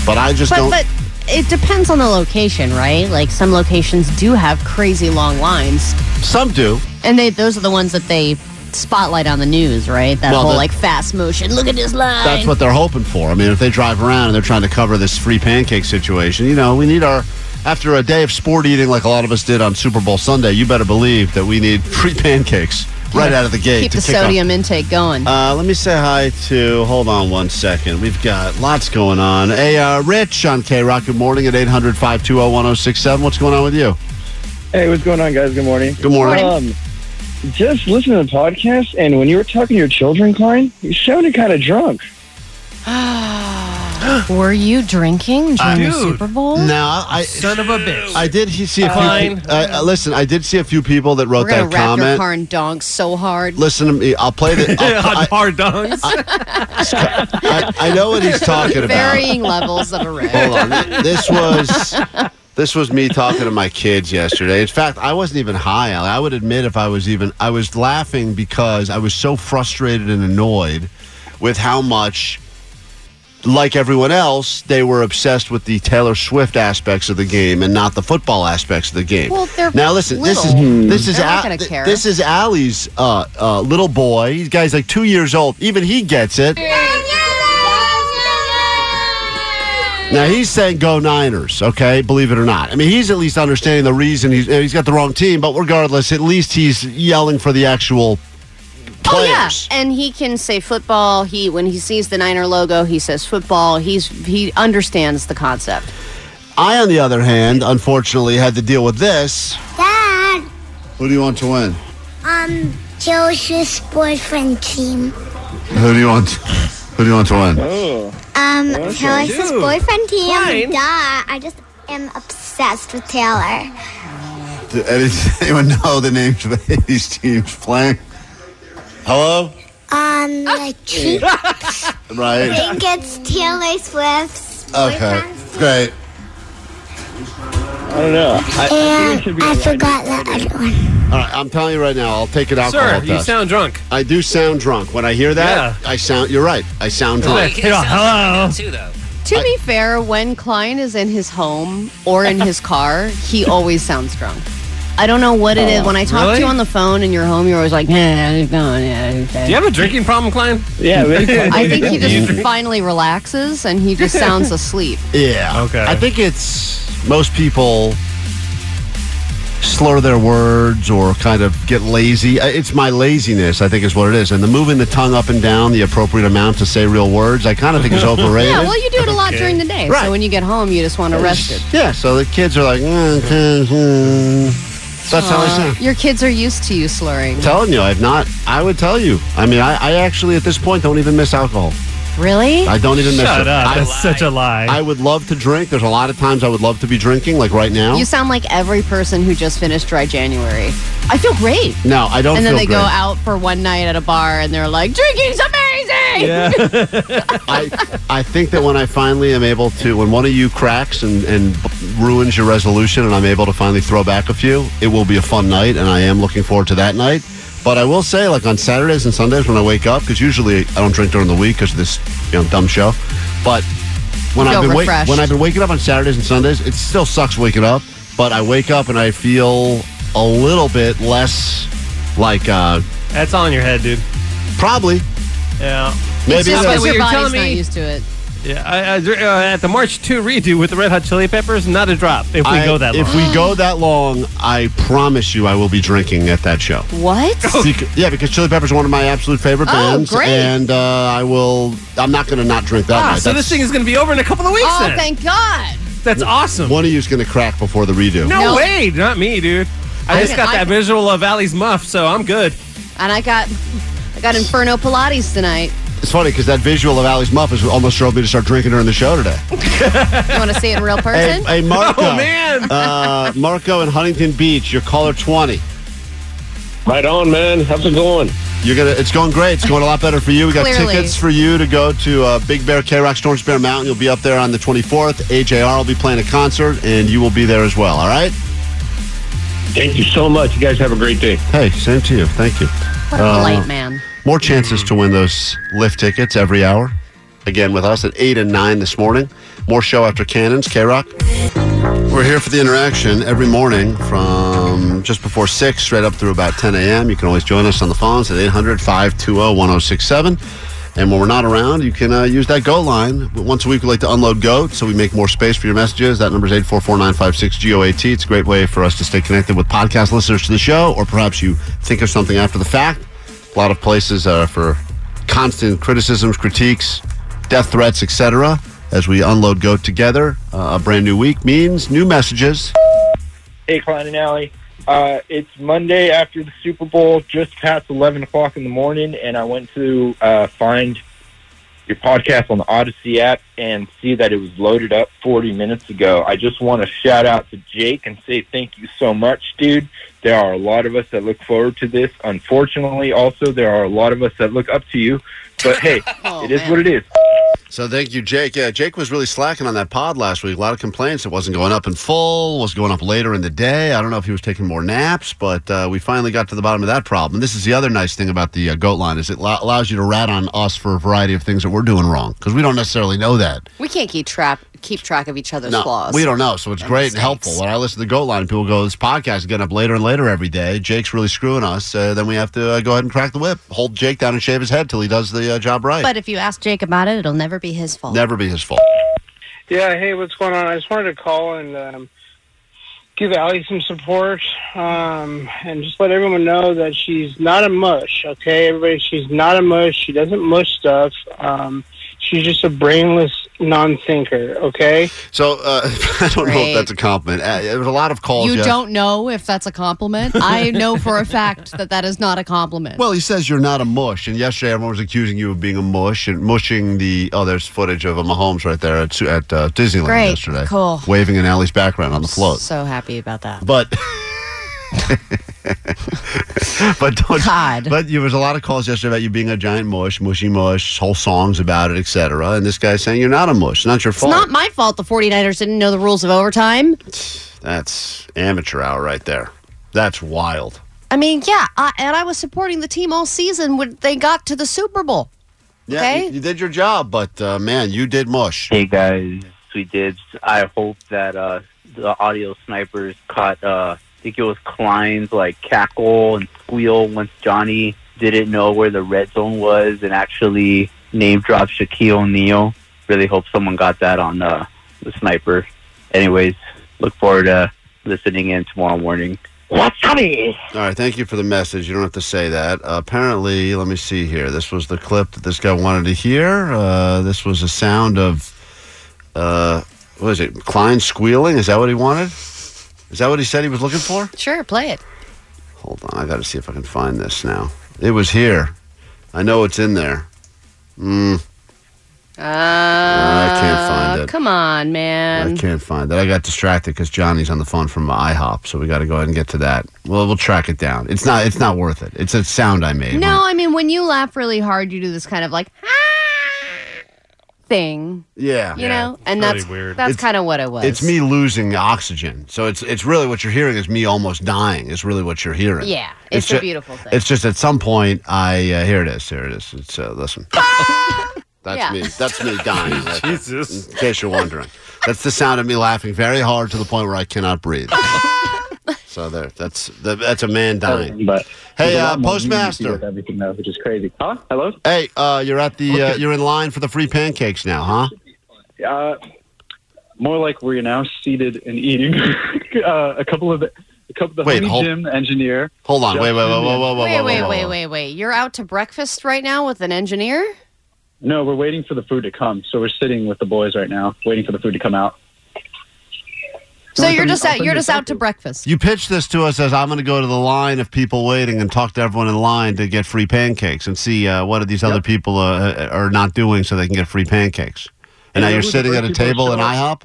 But I just But, don't. but it depends on the location, right? Like some locations do have crazy long lines. Some do. And they those are the ones that they spotlight on the news, right? That Well, whole the- like fast motion. Look at this line. That's what they're hoping for. I mean, if they drive around and they're trying to cover this free pancake situation, you know, we need our. After a day of sport eating like a lot of us did on Super Bowl Sunday, you better believe that we need free pancakes right out of the gate Keep to the kick off- sodium intake going. Uh, let me say hi to. Hold on one second. We've got lots going on. Hey, uh, Rich on KROQ. Good morning at 800 520 1067. What's going on with you? Hey, what's going on, guys? Good morning. Good morning. Um, just listening to the podcast, and when you were talking to your children, Klein, you sounded kind of drunk. Were you drinking during the Super Bowl? Now, I son of a bitch. I did he- see a few. Fine. Uh, uh, listen, I did see a few people that wrote We're gonna that wrap your comment. car in donks so hard. Listen to me. I'll play the. I'll, I, Hard dogs. I, I know what he's talking about. Varying levels of a red. Hold on. This was this was me talking to my kids yesterday. In fact, I wasn't even high. I would admit if I was even I was laughing because I was so frustrated and annoyed with how much like everyone else, they were obsessed with the Taylor Swift aspects of the game and not the football aspects of the game. Well, they're now listen, this is little. this is They're not Al- gonna care. this is Allie's uh, uh, little boy. He's guy's like two years old. Even he gets it. Now he's saying go Niners, okay? Believe it or not. I mean, he's at least understanding the reason he's he's got the wrong team, but regardless, at least he's yelling for the actual Oh yeah, players. and he can say football. He when he sees the Niner logo, he says football. He's he understands the concept. I, on the other hand, unfortunately, had to deal with this. Dad, Who do you want to win? um, Josh's boyfriend team. Who do you want? Who do you want to win? Um, Okay. Taylor's Dude, boyfriend team. fine. Duh. I just am obsessed with Taylor. Does anyone know the names of any of these teams playing? Hello? Um, the Chiefs. I Right. think it's Taylor Swift's Okay. Great. I don't know. I, I think it should be I a forgot the other one. All right, I'm telling you right now, I'll take an alcohol Sir, test. you sound drunk. I do sound drunk. When I hear that, I sound. You're right. I sound Well, drunk. you sound hello. Too though. To be fair, when Klein is in his home or in his car, he always sounds drunk. I don't know what it is. Oh, when I talk to you on the phone and you're home, you're always like, yeah, it's going, yeah, okay." Do you have a drinking problem, Klein? Yeah, really? I think he just finally relaxes and he just sounds asleep. Yeah. Okay. I think it's most people slur their words or kind of get lazy. It's my laziness, I think, is what it is. And the moving the tongue up and down the appropriate amount to say real words, I kind of think is overrated. Yeah, well, you do it a lot during the day. Right. So when you get home, you just want to rest it. Yeah, so the kids are like, "Mm, mm, mm." that's how I sound. Your kids are used to you slurring. telling you, I've not. I would tell you. I mean, I, I actually at this point don't even miss alcohol. Really? I don't even miss Shut it. up. I, That's such a lie. I would love to drink. There's a lot of times I would love to be drinking, like right now. You sound like every person who just finished dry January. I feel great. no, I don't. and then feel they great. go out for one night at a bar and they're like, drinking's amazing. I I think that when I finally am able to, when one of you cracks and, and ruins your resolution, and I'm able to finally throw back a few, it will be a fun night, and I am looking forward to that night. But I will say, like on Saturdays and Sundays when I wake up, because usually I don't drink during the week because of this you know dumb show. But when I've been wa- refreshed. when I've been waking up on Saturdays and Sundays, it still sucks waking up. But I wake up and I feel a little bit less like uh, That's all in your head, dude. probably Yeah. maybe It's just that's- because your You're body's telling not used to it. Yeah, I, I, uh, at the March 2 redo with the Red Hot Chili Peppers, not a drop if we I- go that long. If we go that long, I promise you I will be drinking at that show. What? Beca- yeah, because Chili Peppers are one of my absolute favorite Oh, bands, great. and uh, I will. I'm not going to not drink that ah, night. so That's- this thing is going to be over in a couple of weeks Oh, then. thank God. That's awesome. one of you is going to crack before the redo. No, No. way, not me, dude. I, I just got I that visual of Allie's muff, so I'm good. And I got I got Inferno Pilates tonight. It's funny because that visual of Allie's muff is almost drove me to start drinking during the show today. You want to see it in real person? hey, Marco. Oh, man. uh, Marco in Huntington Beach, your caller 20. Right on, man. How's it going? You're gonna. It's going great. It's going a lot better for you. We got Clearly. tickets for you to go to uh, Big Bear KROQ Storms Bear Mountain. You'll be up there on the 24th. AJR will be playing a concert, and you will be there as well. All right. Thank you so much. You guys have a great day. Hey, same to you. Thank you. What a Uh, polite man. More chances to win those lift tickets every hour. Again, with us at 8 and 9 this morning. More show after Cannons, KROQ. We're here for the interaction every morning from just before 6 straight up through about 10 a.m. You can always join us on the phones at 800 520 1067. And when we're not around, you can uh, use that GOAT line. Once a week, we like to unload GOAT, so we make more space for your messages. That number is 844-956-GOAT. It's a great way for us to stay connected with podcast listeners to the show, or perhaps you think of something after the fact. A lot of places uh, for constant criticisms, critiques, death threats, etc. As we unload GOAT together, uh, a brand new week means new messages. Hey, Klein and Allie. Uh, it's Monday after the Super Bowl, just past 11 o'clock in the morning, and I went to uh, find your podcast on the Audacy app and see that it was loaded up 40 minutes ago. I just want to shout out to Jake and say thank you so much, dude. There are a lot of us that look forward to this. Unfortunately, also, there are a lot of us that look up to you. But hey, it is what it is. So thank you, Jake. Yeah, Jake was really slacking on that pod last week. A lot of complaints. It wasn't going up in full. Was going up later in the day. I don't know if he was taking more naps, but uh, we finally got to the bottom of that problem. This is the other nice thing about the uh, goat line is it lo- allows you to rat on us for a variety of things that we're doing wrong because we don't necessarily know that. We can't keep track keep track of each other's No, flaws. we don't know, so it's great and helpful. When I listen to the Goat Line, people go, "This podcast is getting up later and later every day. Jake's really screwing us." Uh, then we have to uh, go ahead and crack the whip, hold Jake down, and shave his head till he does the uh, job right. But if you ask Jake about it, it'll never be his fault. Never be his fault. Yeah, hey, what's going on? I just wanted to call and um, give Allie some support um, and just let everyone know that she's not a mush, okay? Everybody, she's not a mush. She doesn't mush stuff. Um, she's just a brainless non-thinker, okay? So uh, I don't know if that's a compliment. Uh, there was a lot of calls. You yes- don't know if that's a compliment. I know for a fact that that is not a compliment. Well, he says you're not a mush, and yesterday everyone was accusing you of being a mush and mushing the. Oh, there's footage of a Mahomes right there at at uh, Disneyland Great. yesterday, Cool. waving in Allie's background on the float. so happy about that. But but don't, God. but there was a lot of calls yesterday about you being a giant mush, mushy mush, whole songs about it, etc. And this guy's saying you're not a mush. It's not your It's fault. not my fault the 49ers didn't know the rules of overtime. That's amateur hour right there. That's wild. I mean, yeah, I, and I was supporting the team all season when they got to the Super Bowl. Yeah, Okay. you, you did your job, but uh, man, you did mush. Hey guys, sweet dibs. I hope that uh, the audio snipers caught. Uh, I think it was Klein's like cackle and squeal once Johnny didn't know where the red zone was and actually name dropped Shaquille O'Neal. Really hope someone got that on uh, the sniper. Anyways, look forward to listening in tomorrow morning. What's Tommy? All right, thank you for the message. You don't have to say that. Uh, apparently, let me see here. This was the clip that this guy wanted to hear. Uh, this was a sound of, uh, what is it, Klein squealing? Is that what he wanted? Is that what he said he was looking for? Sure, play it. Hold on, I got to see if I can find this now. It was here. I know it's in there. Mm, Uh, I can't find it. Come on, man. I can't find it. I got distracted because Johnny's on the phone from IHOP, so we got to go ahead and get to that. Well, we'll track it down. It's not. It's not worth it. It's a sound I made. No, I mean, when you laugh really hard, you do this kind of like thing. Yeah. You know? And that's weird. that's kind of what it was. It's me losing oxygen. So it's it's really what you're hearing is me almost dying. Is really what you're hearing. Yeah, it's a ju- beautiful thing. It's just at some point I uh, here it is. Here it is. It's uh, listen. That's Yeah. me. That's me dying. Jesus. In case you're wondering, that's the sound of me laughing very hard to the point where I cannot breathe. so there. That's that, that's a man dying. But hey, uh, postmaster. everything though, which is crazy. Huh? Hello. Hey, uh, you're at the uh, you're in line for the free pancakes now, huh? Uh, more like we're now seated and eating. uh, a couple of the, a couple of the Wait, hold- Jim engineer. Hold on. Wait, wait, wait, wait, whoa, whoa, wait, wait, wait, wait, wait. You're out to breakfast right now with an engineer? No, we're waiting for the food to come. So we're sitting with the boys right now, waiting for the food to come out. So I'll you're just out, you're just out to breakfast. You pitched this to us as I'm going to go to the line of people waiting and talk to everyone in line to get free pancakes and see uh, what are these other people uh, are not doing so they can get free pancakes. And And now you know you're sitting at a table show in? IHOP.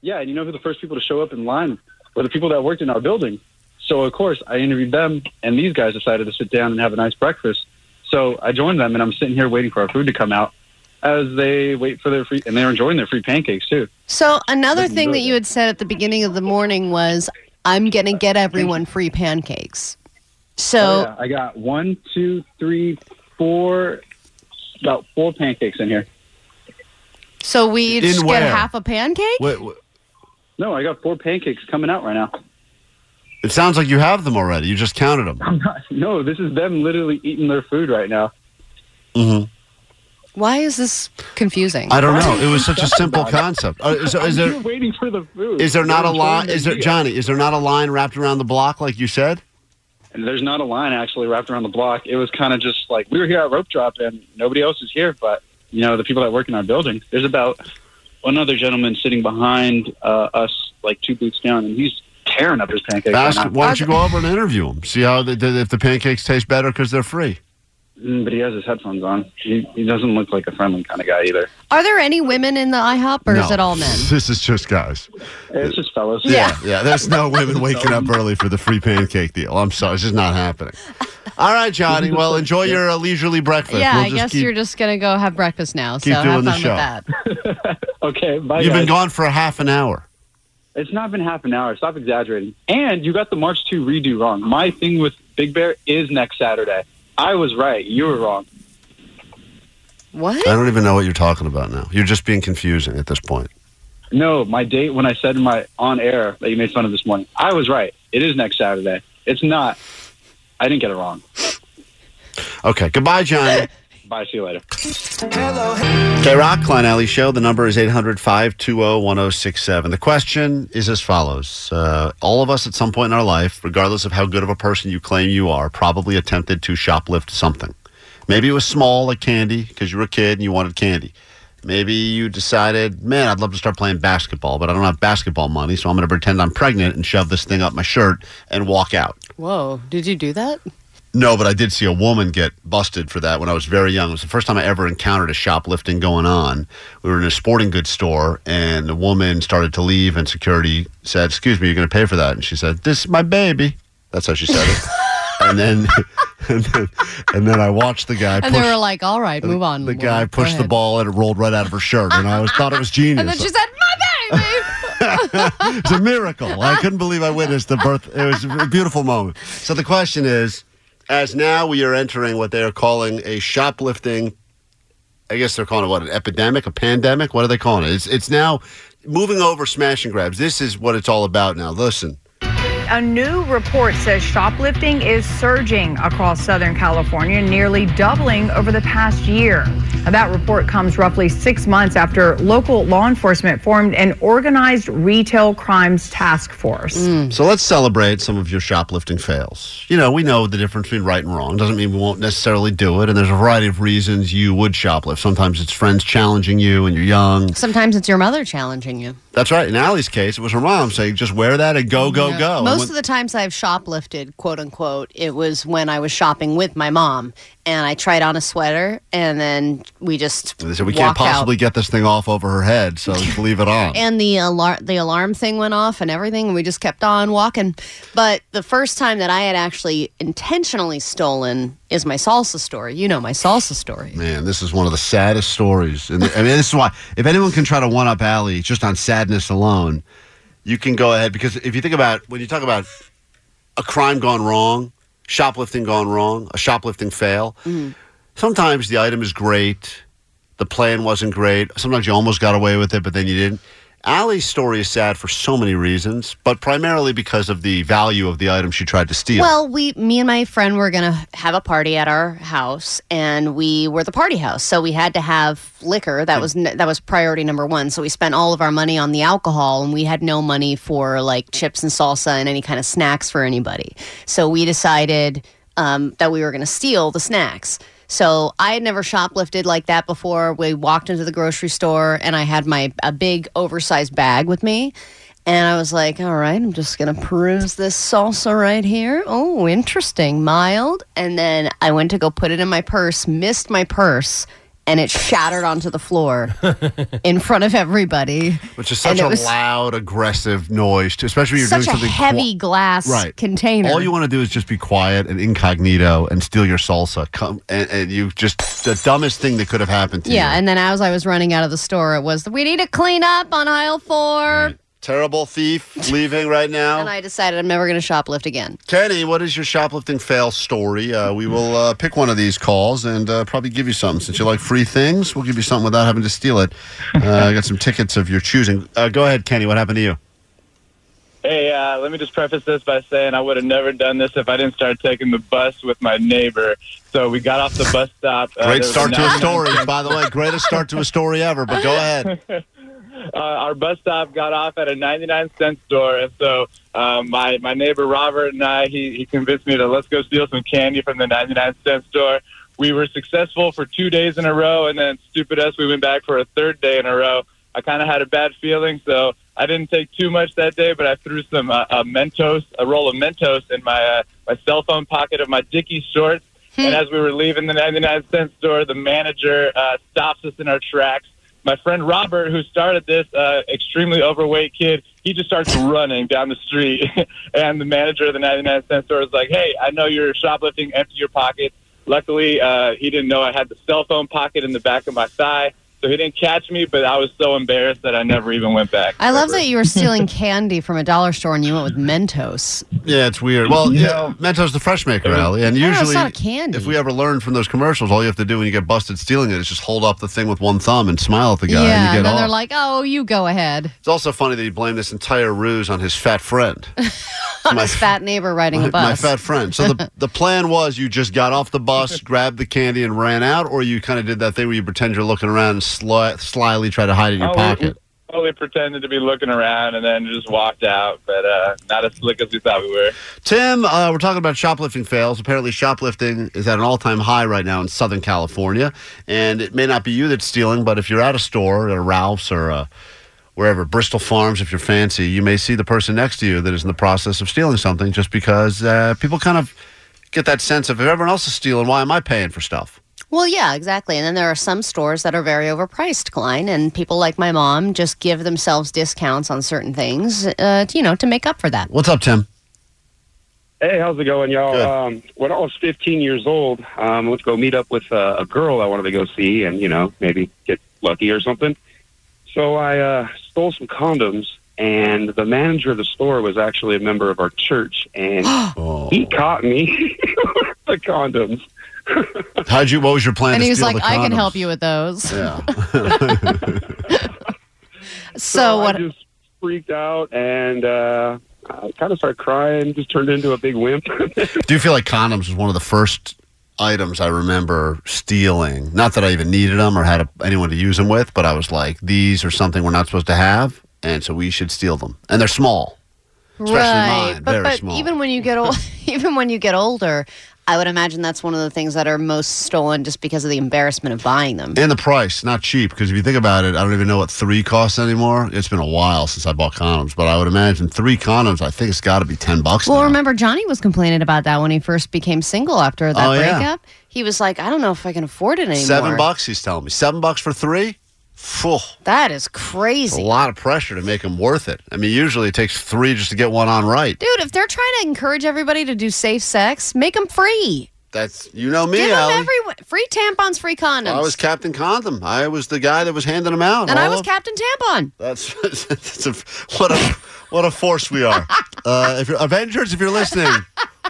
Yeah, and you know who the first people to show up in line were the people that worked in our building. So of course I interviewed them, and these guys decided to sit down and have a nice breakfast. So I joined them, and I'm sitting here waiting for our food to come out as they wait for their free, and they're enjoying their free pancakes too. So another thing that you had said at the beginning of the morning was, "I'm going to get everyone free pancakes." So Oh, yeah. I got one, two, three, four, about four pancakes in here. so we each In get where? half a pancake. No, I got four pancakes coming out right now. It sounds like you have them already. You just counted them. I'm not, no, this is them literally eating their food right now. hmm Why is this confusing? I don't know. It was such a simple concept. Uh, is, is I'm there waiting for the food. is there not They're a line? Is there Johnny? Is there not a line wrapped around the block like you said? And there's not a line actually wrapped around the block. It was kind of just like we were here at rope drop and nobody else is here, but you know the people that work in our building. There's about one other gentleman sitting behind uh, us, like two boots down, and he's tearing up his pancakes. Ask, right now. why don't you go over and interview them? See how the, if the pancakes taste better because they're free. Mm, but he has his headphones on. He, he doesn't look like a friendly kind of guy either. Are there any women in the IHOP, or is No. it all men? This is just guys. It's just fellas. Yeah, yeah. There's no women waking up early for the free pancake deal. I'm sorry, it's just not happening. All right, Johnny. Well, enjoy your uh, leisurely breakfast. Yeah, We'll I just guess keep- you're just going to go have breakfast now. keep so doing have the fun show. with that. okay, bye. You've been guys. gone for a half an hour. It's not been half an hour. Stop exaggerating. And you got the March 2 redo wrong. My thing with Big Bear is next Saturday. I was right. You were wrong. What? I don't even know what you're talking about now. You're just being confusing at this point. No, my date when I said in my on air that you made fun of this morning, I was right. It is next Saturday. It's not. I didn't get it wrong. Okay. Goodbye, Johnny. Bye. See you later. KROQ, Klein Allie Show. The number is 800 520 1067. The question is as follows uh, All of us at some point in our life, regardless of how good of a person you claim you are, probably attempted to shoplift something. Maybe it was small, like candy, because you were a kid and you wanted candy. Maybe you decided, man, I'd love to start playing basketball, but I don't have basketball money, so I'm going to pretend I'm pregnant and shove this thing up my shirt and walk out. Whoa, did you do that? No, but I did see a woman get busted for that when I was very young. It was the first time I ever encountered a shoplifting going on. We were in a sporting goods store, and the woman started to leave, and security said, "Excuse me, you're going to pay for that." And she said, "This is my baby." That's how she said it. and then, and then, and then I watched the guy. And push, they were like, all right, move on. the woman. guy pushed the ball, and it rolled right out of her shirt. And I always thought it was genius. And then she said, my baby. it's a miracle. I couldn't believe I witnessed the birth. It was a beautiful moment. So the question is, as now we are entering what they are calling a shoplifting, I guess they're calling it what an epidemic, a pandemic. What are they calling it? It's it's now moving over smash and grabs. This is what it's all about now. Listen. A new report says shoplifting is surging across Southern California, nearly doubling over the past year. Now, that report comes roughly six months after local law enforcement formed an organized retail crimes task force. Hmm. So let's celebrate some of your shoplifting fails. You know, we know the difference between right and wrong. Doesn't mean we won't necessarily do it. And there's a variety of reasons you would shoplift. Sometimes it's friends challenging you and you're young. Sometimes it's your mother challenging you. That's right. In Allie's case, it was her mom saying, just wear that and go, go, Yeah. go. Most when- of the times I've shoplifted, quote unquote, it was when I was shopping with my mom and I tried on a sweater and then we just They said we can't walk out. possibly get this thing off over her head, so just leave it on. and the alarm the alarm thing went off and everything and we just kept on walking but the first time that i had actually intentionally stolen is my salsa story you know my salsa story Man, this is one of the saddest stories. And I mean, this is why if anyone can try to one up Allie just on sadness alone, you can go ahead because if you think about when you talk about a crime gone wrong, shoplifting gone wrong, a shoplifting fail, mm. sometimes the item is great, the plan wasn't great. Sometimes you almost got away with it, but then you didn't. Allie's story is sad for so many reasons, but primarily because of the value of the item she tried to steal. well we me and my friend were gonna have a party at our house and we were the party house so we had to have liquor. That was that was priority number one. So we spent all of our money on the alcohol and we had no money for like chips and salsa and any kind of snacks for anybody. So we decided um, that we were going to steal the snacks so I had never shoplifted like that before. We walked into the grocery store and I had my a big oversized bag with me. And I was like, all right, I'm just going to peruse this salsa right here. Oh, interesting, mild. And then I went to go put it in my purse, missed my purse, and it shattered onto the floor in front of everybody. Which is such a loud, aggressive noise, too, especially when you're such doing a something heavy qui- glass right. container. All you want to do is just be quiet and incognito and steal your salsa. Come and, and you just the dumbest thing that could have happened to yeah, you. Yeah, and then as I was running out of the store, it was we need to clean up on aisle four, Terrible thief leaving right now. and I decided I'm never going to shoplift again. Kenny, what is your shoplifting fail story? Uh, we will uh, pick one of these calls and uh, probably give you something. Since you like free things, we'll give you something without having to steal it. Uh, I got some tickets of your choosing. Uh, go ahead, Kenny. What happened to you? Hey, uh, let me just preface this by saying I would have never done this if I didn't start taking the bus with my neighbor. So we got off the bus stop. uh, Great start to a story, by the way. Greatest start to a story ever, but go ahead. uh, our bus stop got off at a 99 cent store, and so uh, my my neighbor Robert and I he, he convinced me to let's go steal some candy from the 99 cent store. We were successful for two days in a row, and then stupid us, we went back for a third day in a row. I kind of had a bad feeling, so I didn't take too much that day, but I threw some uh, uh, Mentos, a roll of Mentos, in my uh, my cell phone pocket of my Dickies shorts. and as we were leaving the 99 cent store, the manager uh, stops us in our tracks. My friend Robert, who started this, uh, extremely overweight kid, he just starts running down the street. and the manager of the 99 cent store is like, hey, I know you're shoplifting, empty your pockets. Luckily, uh, he didn't know I had the cell phone pocket in the back of my thigh. So he didn't catch me, but I was so embarrassed that I never even went back. I love that you were stealing candy from a dollar store and you went with Mentos. Yeah, it's weird. Well, yeah, Mentos the fresh maker, Allie, and Yeah, it's usually, not a candy. if we ever learn from those commercials, all you have to do when you get busted stealing it is just hold up the thing with one thumb and smile at the guy, yeah, and you and get then off. they're like, "Oh, you go ahead." it's also funny that you blame this entire ruse on his fat friend, On his fat neighbor riding my, a bus. my fat friend. So the the plan was you just got off the bus, grabbed the candy, and ran out, or you kind of did that thing where you pretend you're looking around and sly, slyly try to hide it in your Oh, we- pocket. Totally pretended to be looking around and then just walked out, but uh, not as slick as we thought we were. Tim, uh, we're talking about shoplifting fails. Apparently, shoplifting is at an all time high right now in Southern California. And it may not be you that's stealing, but if you're at a store, at a Ralph's or uh wherever, Bristol Farms, if you're fancy, you may see the person next to you that is in the process of stealing something just because uh, people kind of get that sense of if everyone else is stealing, why am I paying for stuff? Well, yeah, exactly. And then there are some stores that are very overpriced, Klein, and people like my mom just give themselves discounts on certain things, uh, you know, to make up for that. What's up, Tim? Hey, how's it going, y'all? Um, when I was 15 years old, um, I went to go meet up with uh, a girl I wanted to go see and, you know, maybe get lucky or something. So I uh, stole some condoms, and the manager of the store was actually a member of our church, and he caught me with the condoms. How'd you, what was your plan and to he was steal like, I can help you with those. Yeah. so what? I just freaked out and uh, I kind of started crying, just turned into a big wimp. Do you feel like condoms was one of the first items I remember stealing? Not that I even needed them or had a, anyone to use them with, but I was like, these are something we're not supposed to have, and so we should steal them. And they're small. Especially right, mine, but very but small. even when you get old, even when you get older, I would imagine that's one of the things that are most stolen just because of the embarrassment of buying them. And the price, not cheap, because if you think about it, I don't even know what three costs anymore. It's been a while since I bought condoms, but I would imagine three condoms, I think it's got to be 10 bucks. Well, remember Johnny was complaining about that when he first became single after that Oh, yeah. breakup. He was like, I don't know if I can afford it anymore. Seven bucks, he's telling me. Seven bucks for three? Phew. That is It's a lot of pressure to make them worth it. I mean, usually it takes three just to get one on right. Dude, if they're trying to encourage everybody to do safe sex, make them free. That's, you know me, Give them Allie. every free tampons, free condoms. I was Captain Condom. I was the guy that was handing them out. and I all was of- Captain Tampon. That's, that's a, what a what a force we are. Uh, if you're, Avengers, if you're listening,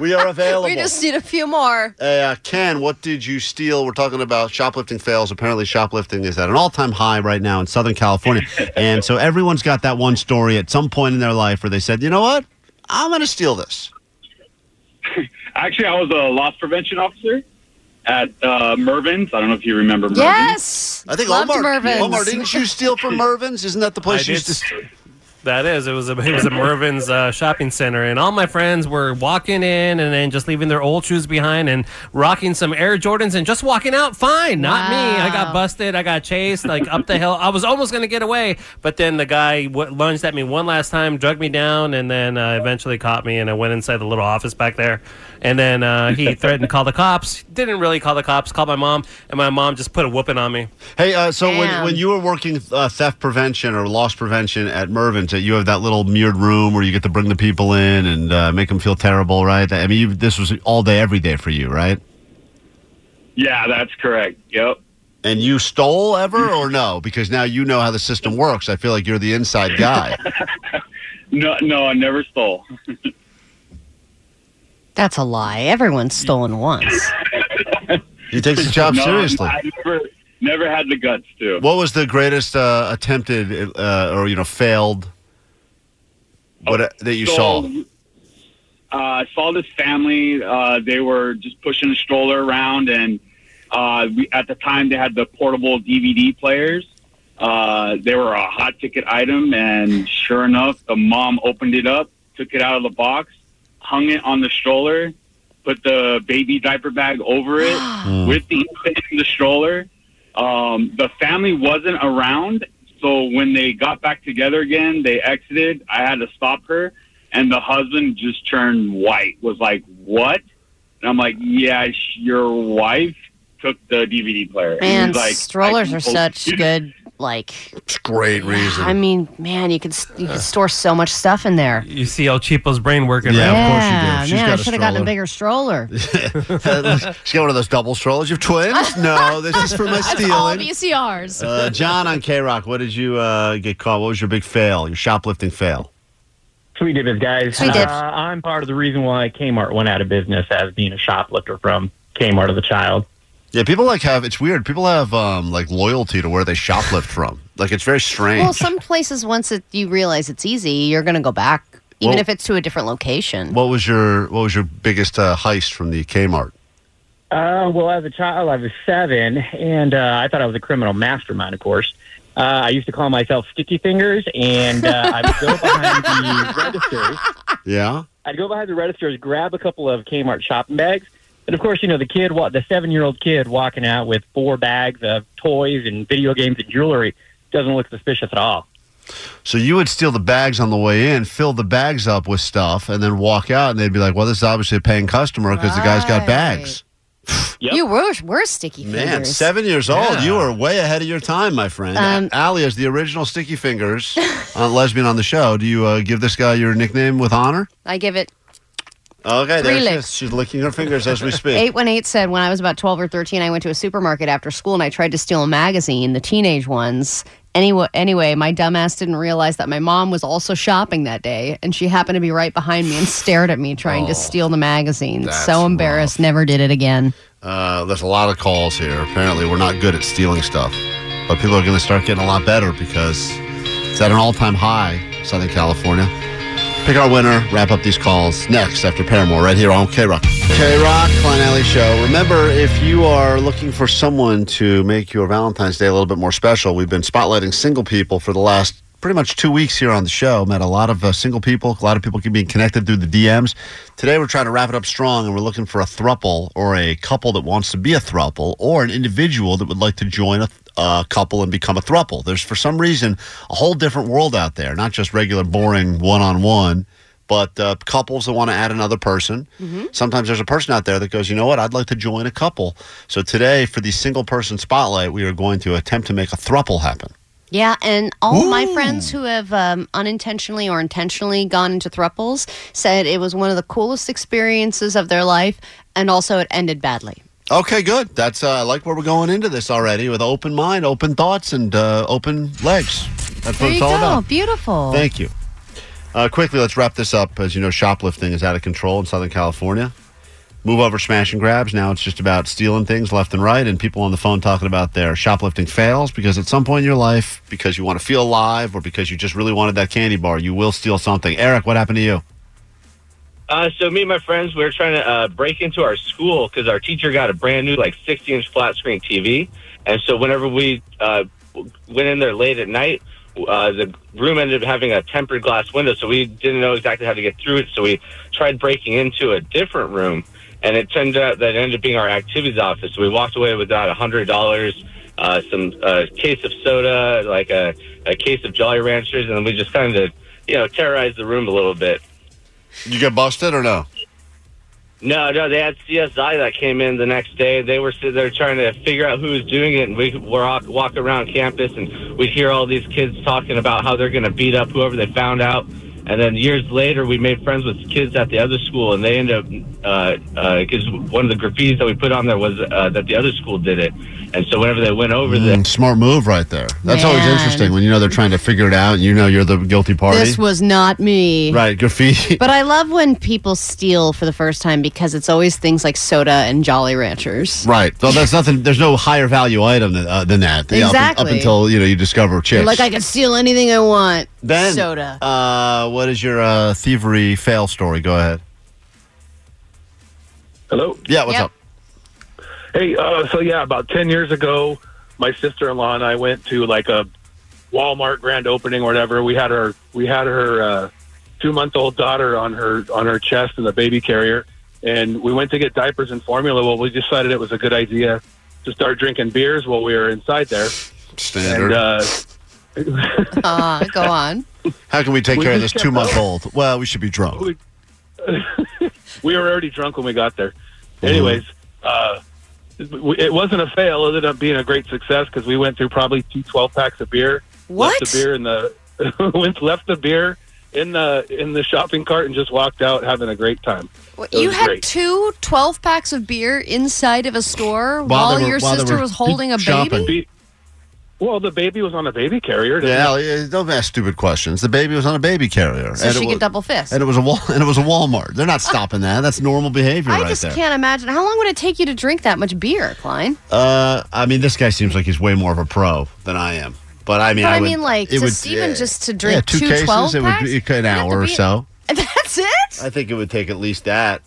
we are available. We just need a few more. Hey, uh, Ken, what did you steal? We're talking about shoplifting fails. Apparently, shoplifting is at an all time high right now in Southern California. and so everyone's got that one story at some point in their life where they said, you know what? I'm going to steal this. Actually, I was a loss prevention officer at uh, Mervyn's. I don't know if you remember Mervyn's. Yes. I think Loved Omar, Mervyn's. Omar, didn't you steal from Mervyn's? Isn't that the place I you did used to? That is, it was a it was a Mervyn's uh, shopping center, and all my friends were walking in and then just leaving their old shoes behind and rocking some Air Jordans and just walking out fine. Not me. I got busted. I got chased like up the hill. I was almost gonna get away, but then the guy w- lunged at me one last time, drug me down, and then uh, eventually caught me. And I went inside the little office back there, and then uh, he threatened to call the cops. Didn't really call the cops. Called my mom, and my mom just put a whooping on me. Hey, uh, so when, Damn. when you were working uh, theft prevention or loss prevention at Mervyn's, uh, you have that little mirrored room where you get to bring the people in and uh, make them feel terrible, right? I mean, you, this was all day, every day for you, right? Yeah, that's correct. Yep. And you stole ever or no? Because now you know how the system works. I feel like you're the inside guy. No, no, I never stole. That's a lie. Everyone's stolen once. he takes his job No, seriously. I never, never had the guts to. What was the greatest uh, attempted uh, or you know failed what that you So, saw? Uh, I saw this family. Uh, they were just pushing a stroller around, and uh, we, at the time they had the portable DVD players. Uh, they were a hot ticket item, and sure enough, the mom opened it up, took it out of the box, hung it on the stroller, put the baby diaper bag over it with the infant in the stroller. Um, the family wasn't around, so when they got back together again, they exited. I had to stop her, and the husband just turned white. Was like, "What?" And I'm like, "Yeah, your wife took the DVD player." And Man, like, strollers are such good. Like, it's great reason. I mean, man, you could s- you could store so much stuff in there. You see El Cheapo's brain working. Yeah, right? of course you do. She's man, got I a should have gotten a bigger stroller. She's got one of those double strollers. You have twins? No, this is for my That's all stealing. VCRs. Uh, John on KROQ, what did you uh, get caught? What was your big fail? Your shoplifting fail? Sweet dippers, guys. Sweet uh. I'm part of the reason why Kmart went out of business as being a shoplifter from Kmart as a child. Yeah, people like have it's weird. People have um, like loyalty to where they shoplift from. Like it's very strange. well, some places once it, you realize it's easy, you're going to go back, even Well- if it's to a different location. what was your what was your biggest uh, heist from the Kmart? Uh, well, as a child, I was seven, and uh, I thought I was a criminal mastermind, of course. Uh, I used to call myself Sticky Fingers, and uh, I would go behind the registers. Yeah. I'd go behind the registers, grab a couple of Kmart shopping bags, and of course, you know the kid, the seven-year-old kid, walking out with four bags of toys and video games and jewelry doesn't look suspicious at all. So you would steal the bags on the way in, fill the bags up with stuff, and then walk out, and they'd be like, "Well, this is obviously a paying customer because the guy's got bags." You were, were sticky fingers. Man, seven years old, you were way ahead of your time, my friend. Um, Allie is the original Sticky Fingers uh, lesbian on the show. Do you uh, give this guy your nickname with honor? I give it Okay, there she is. She's licking her fingers as we speak. 818 said when I was about 12 or 13, I went to a supermarket after school and I tried to steal a magazine, the teenage ones. Anyway, anyway, my dumbass didn't realize that my mom was also shopping that day, and she happened to be right behind me and stared at me trying Oh, to steal the magazine. that's So embarrassed, never did it again. Uh, there's a lot of calls here. Apparently, we're not good at stealing stuff, but people are going to start getting a lot better because it's at an all-time high, Southern California. Pick our winner, wrap up these calls next after Paramore, right here on KROQ. K Rock, Klein Allie Show. Remember, if you are looking for someone to make your Valentine's Day a little bit more special, we've been spotlighting single people for the last pretty much two weeks here on the show. Met a lot of uh, single people, a lot of people keep being connected through the DMs. Today, we're trying to wrap it up strong, and we're looking for a thruple or a couple that wants to be a thruple or an individual that would like to join a uh, couple and become a thruple. There's for some reason a whole different world out there, not just regular boring one-on-one, but uh, couples that want to add another person. Sometimes there's a person out there that goes, you know what, I'd like to join a couple. So today, for the single person spotlight, we are going to attempt to make a thruple happen. Yeah, and all of my friends who have um, unintentionally or intentionally gone into thruples said it was one of the coolest experiences of their life, and also it ended badly. Okay, good. That's uh, I like where we're going into this already with open mind, open thoughts, and uh, open legs. That's There what you it's all go. about. Beautiful. Thank you. Uh, quickly, let's wrap this up. As you know, shoplifting is out of control in Southern California. Move over smash and grabs. Now it's just about stealing things left and right, and people on the phone talking about their shoplifting fails because at some point in your life, because you want to feel alive or because you just really wanted that candy bar, you will steal something. Eric, what happened to you? Uh, so me and my friends, we were trying to uh, break into our school because our teacher got a brand new like 60 inch flat screen TV, and so whenever we uh, went in there late at night, uh, the room ended up having a tempered glass window, so we didn't know exactly how to get through it. So we tried breaking into a different room, and it turned out that it ended up being our activities office. So we walked away with about a hundred dollars, uh, some uh, case of soda, like a, a case of Jolly Ranchers, and we just kind of you know terrorized the room a little bit. You get busted or no? No, no, they had CSI that came in the next day. They were sitting there trying to figure out who was doing it, and we were walk, walk around campus, and we'd hear all these kids talking about how they're going to beat up whoever they found out. And then years later, we made friends with kids at the other school, and they ended up because one of the graffitis that we put on there was uh, that the other school did it. And so whenever they went over there, Mm, smart move right there. That's always interesting when you know they're trying to figure it out and you know you're the guilty party. This was not me. right, graffiti. But I love when people steal for the first time because it's always things like soda and Jolly Ranchers. Right. Well, there's nothing. There's no higher value item than, uh, than that. Yeah, up- Up, Exactly. until you know you discover chips. You're like, I can steal anything I want. Ben, Soda. Uh, what is your uh, thievery fail story? Go ahead. Hello. Yeah. What's Yep. up? Hey, uh, so yeah, about ten years ago, my sister-in-law and I went to like a Walmart grand opening or whatever. We had her, we had her uh, two-month-old daughter on her on her chest in the baby carrier, and we went to get diapers and formula. Well, we decided it was a good idea to start drinking beers while we were inside there. Standard. And, uh, Uh, go on. How can we take We care of this two month old? Well, we should be drunk. we, we were already drunk when we got there. Anyways, uh, it it wasn't a fail. It ended up being a great success because we went through probably two 12 packs of beer. What? Left the beer in the went left the beer in the in the shopping cart and just walked out having a great time. What, It you was had great. two 12 packs of beer inside of a store While while, were- your while sister was holding a shopping. baby? Well, the baby was on a baby carrier. Yeah, it? don't ask stupid questions. The baby was on a baby carrier, So and, she it could was, double fist. and it was a wall, and it was a Walmart. They're not stopping that. That's normal behavior I right just there. can't imagine. How long would it take you to drink that much beer, Klein? Uh, I mean, this guy seems like he's way more of a pro than I am. But I mean, But I, I would- mean, like, it just would- even yeah. just to yeah, drink two two cases, 12 it would be an hour or so. That's it? I think it would take at least that.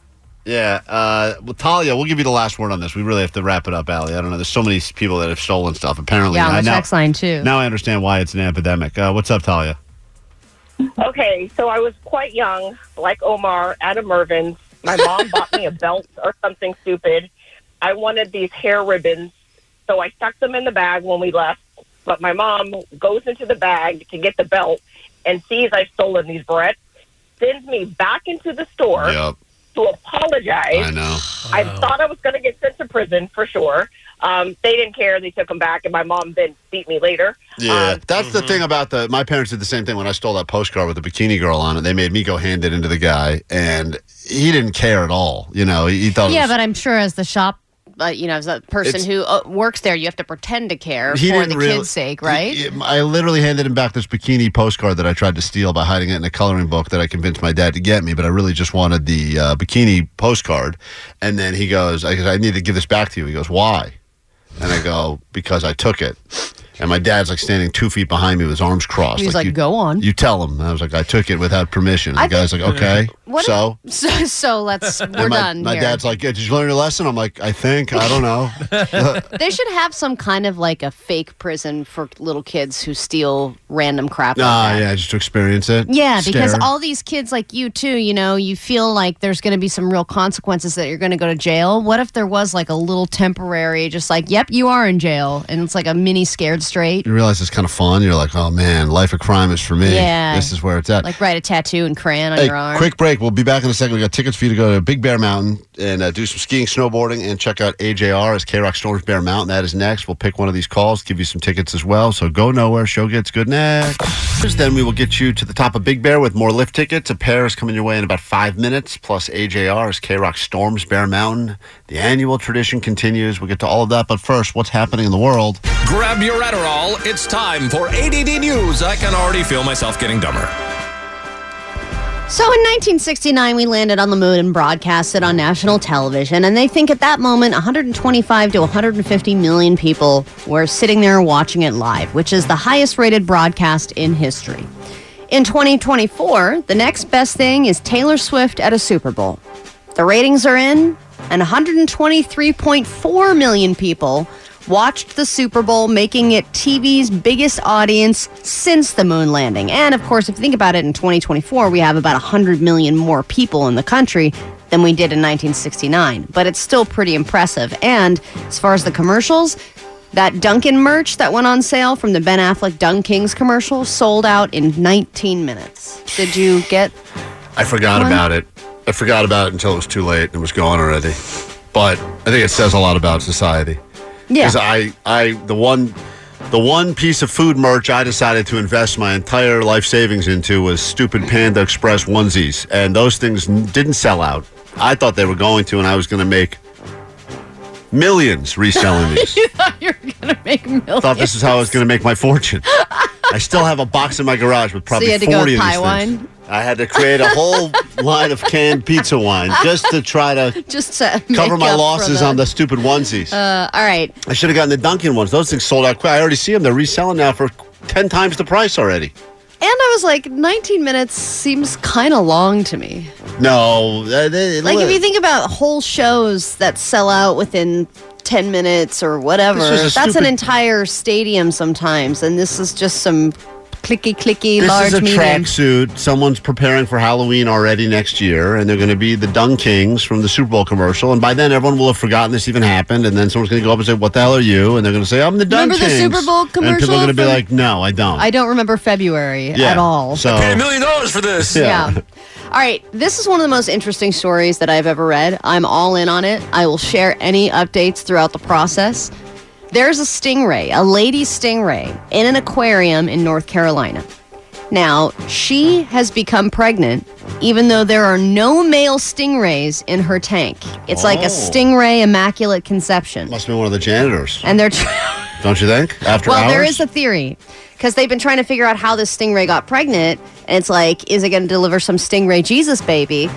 Yeah. Uh, well, Talia, we'll give you the last word on this. We really have to wrap it up, Allie. I don't know. There's so many people that have stolen stuff. Apparently, Yeah, on I the now, text line, too. now I understand why it's an epidemic. Uh, what's up, Talia? Okay, so I was quite young, like Omar, at a Mervyn's. My mom bought me a belt or something stupid. I wanted these hair ribbons, so I stuck them in the bag when we left. But my mom goes into the bag to get the belt and sees I've stolen these barrettes, sends me back into the store Yep. To apologize. I know. I thought I was going to get sent to prison for sure. Um, they didn't care. They took him back, and my mom then beat me later. Yeah, Um, that's the thing about the. My parents did the same thing when I stole that postcard with the bikini girl on it. They made me go hand it into the guy, and he didn't care at all. You know, he, he thought. it Yeah, was, but I'm sure as the shop, uh, you know, as a person It's- who uh, works there, you have to pretend to care for the really- kids' sake, right? He- I literally handed him back this bikini postcard that I tried to steal by hiding it in a coloring book that I convinced my dad to get me, but I really just wanted the uh, bikini postcard. And then he goes, I, goes, I need to give this back to you. He goes, why? And I go, because I took it. And my dad's like standing two feet behind me with his arms crossed. He's like, you, "Go on." You tell him. And I was like, I took it without permission. And I the guy's like, okay. What so? so, so let's, we're And my, done my here. dad's like, yeah, did you learn your lesson? I'm like, I think. I don't know. they should have some kind of like a fake prison for little kids who steal random crap. like Ah, that. yeah, just to experience it. Yeah, because Stare. all these kids like you too, you know, you feel like there's going to be some real consequences that you're going to go to jail. What if there was like a little temporary, just like, yep, you are in jail, and it's like a mini scared straight, you realize it's kind of fun. You're like, oh man, life of crime is for me. Yeah. This is where it's at. like write a tattoo and crayon on Hey, your arm. quick break. We'll be back in a second. We got tickets for you to go to Big Bear Mountain and uh, do some skiing, snowboarding, and check out AJR as KROQ Storms Bear Mountain. That is next. We'll pick one of these calls, give you some tickets as well. So go nowhere. Show gets good next. Then we will get you to the top of Big Bear with more lift tickets. A pair is coming your way in about five minutes. Plus AJR as KROQ Storms Bear Mountain. The annual tradition continues. We'll get to all of that. But first, what's happening in the world? Grab your Adderall. It's time for ADD News. I can already feel myself getting dumber. So in 1969, we landed on the moon and broadcasted on national television. And they think at that moment, 125 to 150 million people were sitting there watching it live, which is the highest rated broadcast in history. In 2024, the next best thing is Taylor Swift at a Super Bowl. The ratings are in, and 123.4 million people watched the Super Bowl, making it TV's biggest audience since the moon landing. And of course, if you think about it, in 2024, we have about 100 million more people in the country than we did in 1969. But it's still pretty impressive. And as far as the commercials, that Dunkin' merch that went on sale from the Ben Affleck DunKings commercial sold out in 19 minutes. Did you get I forgot One? about it. I forgot about it until it was too late. And it was gone already. But I think it says a lot about society. Yeah. Because I, I, the one, the one piece of food merch I decided to invest my entire life savings into was stupid Panda Express onesies, and those things didn't sell out. I thought they were going to, and I was going to make millions reselling these. you thought you were going to make millions? I thought this is how I was going to make my fortune. I still have a box in my garage with probably you had to go 40 with of these wine? things. I had to create a whole line of canned pizza wine just to try to Just to cover my losses the- on the stupid onesies. Uh, all right. I should have gotten the Dunkin' ones. Those things sold out quick. I already see them. They're reselling now for 10 times the price already. And I was like, 19 minutes seems kind of long to me. No. uh, they- Like, if you think about whole shows that sell out within 10 minutes or whatever, that's an entire stadium sometimes. And this is just some clicky clicky this large is a tracksuit. Someone's preparing for Halloween already next year, and they're going to be the DunKings from the Super Bowl commercial. And by then, everyone will have forgotten this even happened. And then someone's going to go up and say, "What the hell are you?" And they're going to say, "I'm the Dung Remember the Super Bowl And people are going to be like, "No, I don't." I don't remember February Yeah, at all. so- I paid a million dollars for this. Yeah. All right. This is one of the most interesting stories that I've ever read. I'm all in on it. I will share any updates throughout the process. There's a stingray, a lady stingray, in an aquarium in North Carolina. Now, she has become pregnant even though there are no male stingrays in her tank. It's like Oh. a stingray immaculate conception. Must been one of the janitors, And they're tr- don't you think? After well, hours. there is a theory because they've been trying to figure out how this stingray got pregnant, and it's like, is it going to deliver some stingray Jesus baby?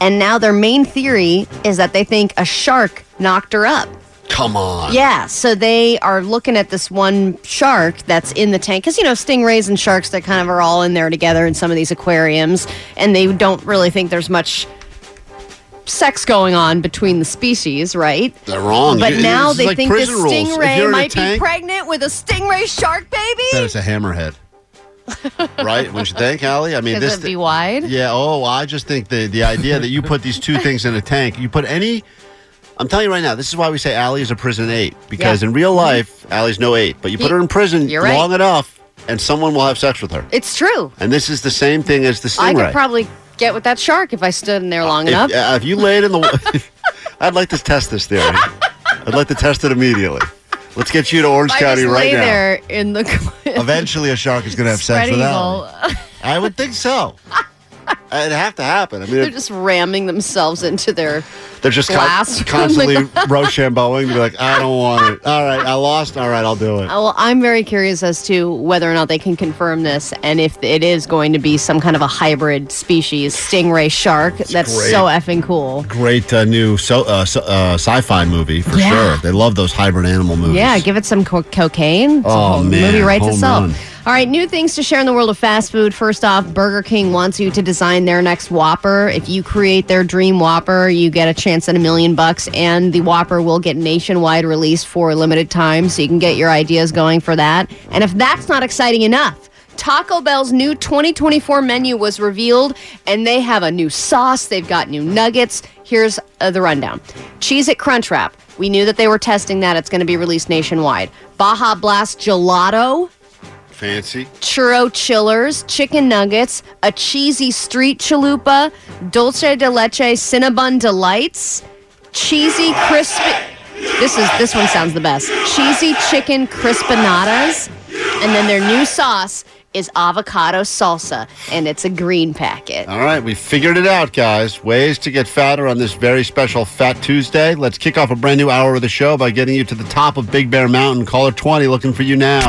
And now their main theory is that they think a shark knocked her up. Come on. Yeah, so they are looking at this one shark that's in the tank because you know stingrays and sharks that kind of are all in there together in some of these aquariums, and they don't really think there's much sex going on between the species, right? They're wrong. But You- now this they like think this prison rules. If you're stingray in a might be tank- pregnant with a stingray shark baby. That is a hammerhead. right? Wouldn't you think, Allie? I mean, Could this it be wide? Yeah. Oh, I just think the the idea that you put these two things in a tank, you put any. I'm telling you right now, this is why we say Allie is a prison eight because Yeah. in real life, Allie's no eight, but you put her in prison right. long enough, and someone will have sex with her. It's true. And this is the same thing as the stingray. I could probably get with that shark if I stood in there long if, enough. uh, if you laid in the, I'd like to test this theory. I'd like to test it immediately. Let's get you to Orange I County just right lay now. there in the Eventually, a shark is going to have sex with eagle. Allie. I would think so. It'd have to happen. I mean, They're just ramming themselves into their They're just con- constantly Rochambeauing. Be like, I don't want it. All right, I lost. All right, I'll do it. Well, I'm very curious as to whether or not they can confirm this and if it is going to be some kind of a hybrid species stingray shark. That's so effing cool. Great uh, new so, uh, so, uh, sci-fi movie for Yeah. sure. They love those hybrid animal movies. Yeah, give it some co- cocaine. It's Oh, man, movie writes home itself. run. All right, new things to share in the world of fast food. First off, Burger King wants you to design their next Whopper. If you create their dream Whopper, you get a chance at a million bucks, and the Whopper will get nationwide release for a limited time, so you can get your ideas going for that. And if that's not exciting enough, Taco Bell's new 2024 menu was revealed, and they have a new sauce. They've got new nuggets. Here's uh, the rundown Cheez-It Crunchwrap. We knew that they were testing that. It's going to be released nationwide. Baja Blast Gelato, Fancy. churro chillers, chicken nuggets, a cheesy street chalupa, dulce de leche cinnabon delights, cheesy crispy. This is this one sounds the best. Cheesy chicken crispanadas, and then their new sauce is avocado salsa, and it's a green packet. All right, we figured it out, guys. Ways to get fatter on this very special Fat Tuesday. Let's kick off a brand new hour of the show by getting you to the top of Big Bear Mountain. Caller 20 looking for you now.